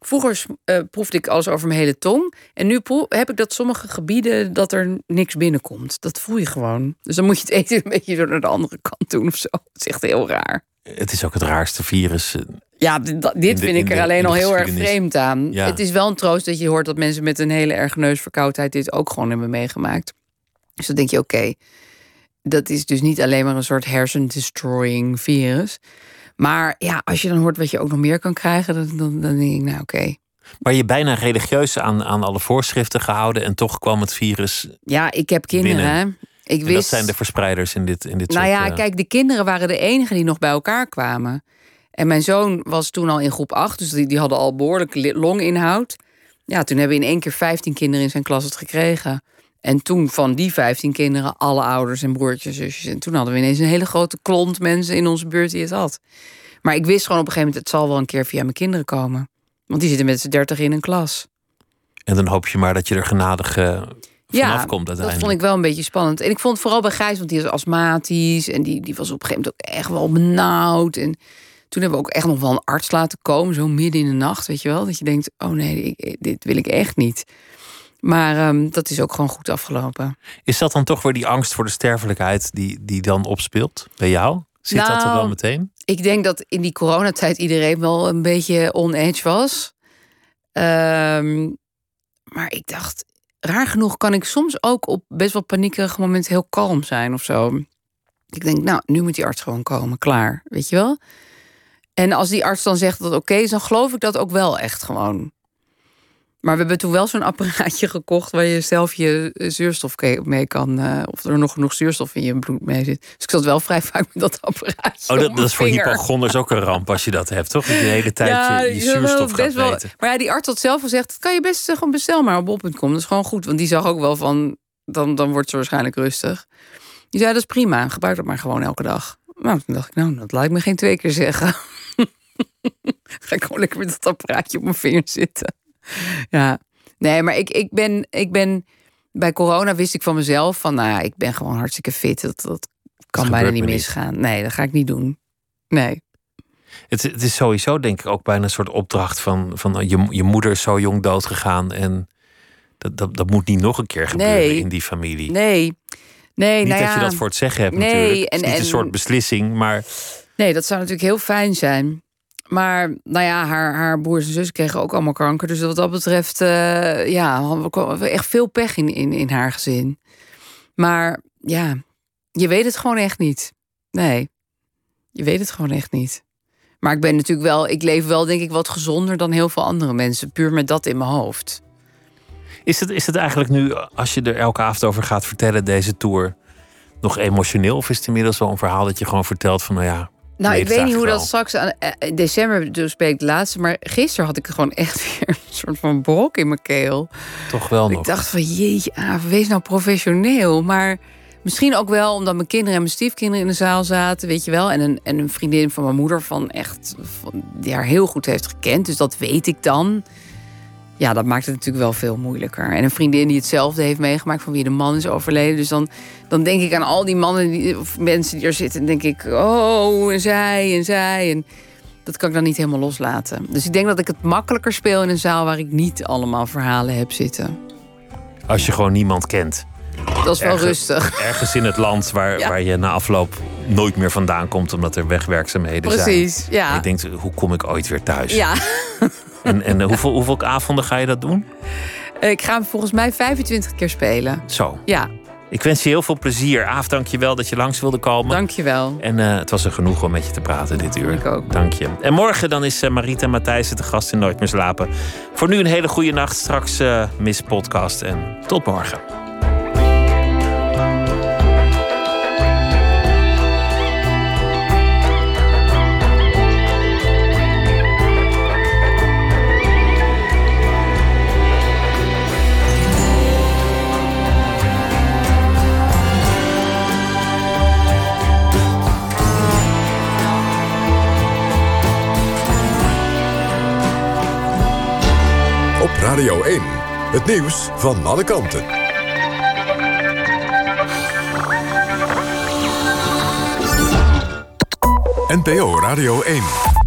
Vroeger eh, proefde ik alles over mijn hele tong. En nu heb ik dat sommige gebieden dat er niks binnenkomt. Dat voel je gewoon. Dus dan moet je het eten een beetje zo naar de andere kant doen of zo. Het is echt heel raar. Het is ook het raarste virus. eh, Ja, dit, de- vind in ik er de- alleen al heel erg vreemd aan. Ja. Het is wel een troost dat je hoort dat mensen met een hele erg neusverkoudheid dit ook gewoon hebben meegemaakt. Dus dan denk je, oké, dat is dus niet alleen maar een soort hersen-destroying virus. Maar ja, als je dan hoort wat je ook nog meer kan krijgen, dan, dan, dan denk ik, nou oké. Maar je bijna religieus aan, aan alle voorschriften gehouden. En toch kwam het virus. Ja, ik heb kinderen. Hè. Ik En wist, dat zijn de verspreiders in dit, in dit Nou soort... ja, eh, kijk, de kinderen waren de enigen die nog bij elkaar kwamen. En mijn zoon was toen al in groep 8, dus die, die hadden al behoorlijk li- longinhoud. Ja, toen hebben we in één keer 15 kinderen in zijn klas het gekregen. En toen van die 15 kinderen alle ouders en broertjes en zusjes. En toen hadden we ineens een hele grote klont mensen in onze buurt die het had. Maar ik wist gewoon op een gegeven moment, het zal wel een keer via mijn kinderen komen. Want die zitten met z'n dertig in een klas. En dan hoop je maar dat je er genadig vanaf Ja, komt dat uiteindelijk. vond ik wel een beetje spannend. En ik vond het vooral bij Gijs, want die is astmatisch. En die, die was op een gegeven moment ook echt wel benauwd. En toen hebben we ook echt nog wel een arts laten komen. Zo midden in de nacht, weet je wel. Dat je denkt, oh nee, ik- dit wil ik echt niet. Maar ehm, dat is ook gewoon goed afgelopen. Is dat dan toch weer die angst voor de sterfelijkheid die, die dan opspeelt bij jou? Zit dat er Nou, wel meteen? Ik denk dat in die coronatijd iedereen wel een beetje on-edge was. Ehm, maar ik dacht, raar genoeg kan ik soms ook op best wel paniekerig moment heel kalm zijn of zo. Ik denk, nou, nu moet die arts gewoon komen, klaar, weet je wel? En als die arts dan zegt dat oké is, dan geloof ik dat ook wel echt gewoon. Maar we hebben toen wel zo'n apparaatje gekocht waar je zelf je eh, zuurstof mee kan, eh, of er nog genoeg zuurstof in je bloed mee zit. Dus ik zat wel vrij vaak met dat apparaatje. Oh, dat, dat is voor hypochonders ook een ramp als je dat hebt, toch? Dat je de hele tijd je, je zuurstof gaat wel- meten. Maar ja, die arts had zelf gezegd, dat kan je best eh, gewoon bestel maar op bol.com. Dat is gewoon goed, want die zag ook wel van, dan, dan wordt ze waarschijnlijk rustig. Die zei, dat is prima, gebruik dat maar gewoon elke dag. Nou, toen dacht ik, nou, dat laat ik me geen twee keer zeggen. Ga ik gewoon lekker met dat apparaatje op mijn vinger zitten. Ja, nee, maar ik, ik, ben, ik ben, bij corona wist ik van mezelf van, nou ja, ik ben gewoon hartstikke fit. Dat, dat kan bijna niet misgaan. Nee, dat ga ik niet doen. Nee. Het, het is sowieso, denk ik, ook bijna een soort opdracht van, van je, je moeder is zo jong dood gegaan en dat, dat, dat moet niet nog een keer gebeuren Nee. in die familie. Nee. Nee, niet nou dat je dat voor het zeggen hebt Nee, natuurlijk. Het is en- niet een en- soort beslissing, maar Nee, dat zou natuurlijk heel fijn zijn. Maar nou ja, haar, haar broers en zus kregen ook allemaal kanker. Dus wat dat betreft, eh, ja, we echt veel pech in, in, in haar gezin. Maar ja, je weet het gewoon echt niet. Nee, je weet het gewoon echt niet. Maar ik ben natuurlijk wel, ik leef wel denk ik wat gezonder dan heel veel andere mensen. Puur met dat in mijn hoofd. is het, is het eigenlijk nu, als je er elke avond over gaat vertellen, deze tour, nog emotioneel? Of is het inmiddels wel een verhaal dat je gewoon vertelt van, nou ja. Nou, ik weet niet hoe dat straks aan eh, in december dus ben ik de laatste, maar gisteren had ik gewoon echt weer een soort van brok in mijn keel. Toch wel nog. Ik dacht van jeetje, Aaf, wees nou professioneel. Maar misschien ook wel omdat mijn kinderen en mijn stiefkinderen in de zaal zaten, weet je wel. En een, en een vriendin van mijn moeder van echt, van, die haar heel goed heeft gekend. Dus dat weet ik dan. Ja, dat maakt het natuurlijk wel veel moeilijker. En een vriendin die hetzelfde heeft meegemaakt, van wie de man is overleden. Dus dan, dan denk ik aan al die mannen die, of mensen die er zitten. En denk ik, oh, en zij en zij. En dat kan ik dan niet helemaal loslaten. Dus ik denk dat ik het makkelijker speel in een zaal waar ik niet allemaal verhalen heb zitten. Als je gewoon niemand kent. Dat is wel Ergens- rustig. Ergens in het land waar, Ja. waar je na afloop nooit meer vandaan komt omdat er wegwerkzaamheden zijn. Precies, En ja. je denkt, hoe kom ik ooit weer thuis? Ja, En, en eh, hoeveel, hoeveel avonden ga je dat doen? ik ga hem volgens mij 25 keer spelen. Zo. Ja, Ik wens je heel veel plezier. Aaf, dank je wel dat je langs wilde komen. dankjewel. En eh, het was een genoeg om met je te praten dit uur. Ik ook. Dank je. En morgen dan is eh, Marita Matthijssen te gast in Nooit meer slapen. Voor nu een hele goede nacht. Straks Miss Podcast. En tot morgen. Radio 1. Het nieuws van alle kanten. NPO Radio 1.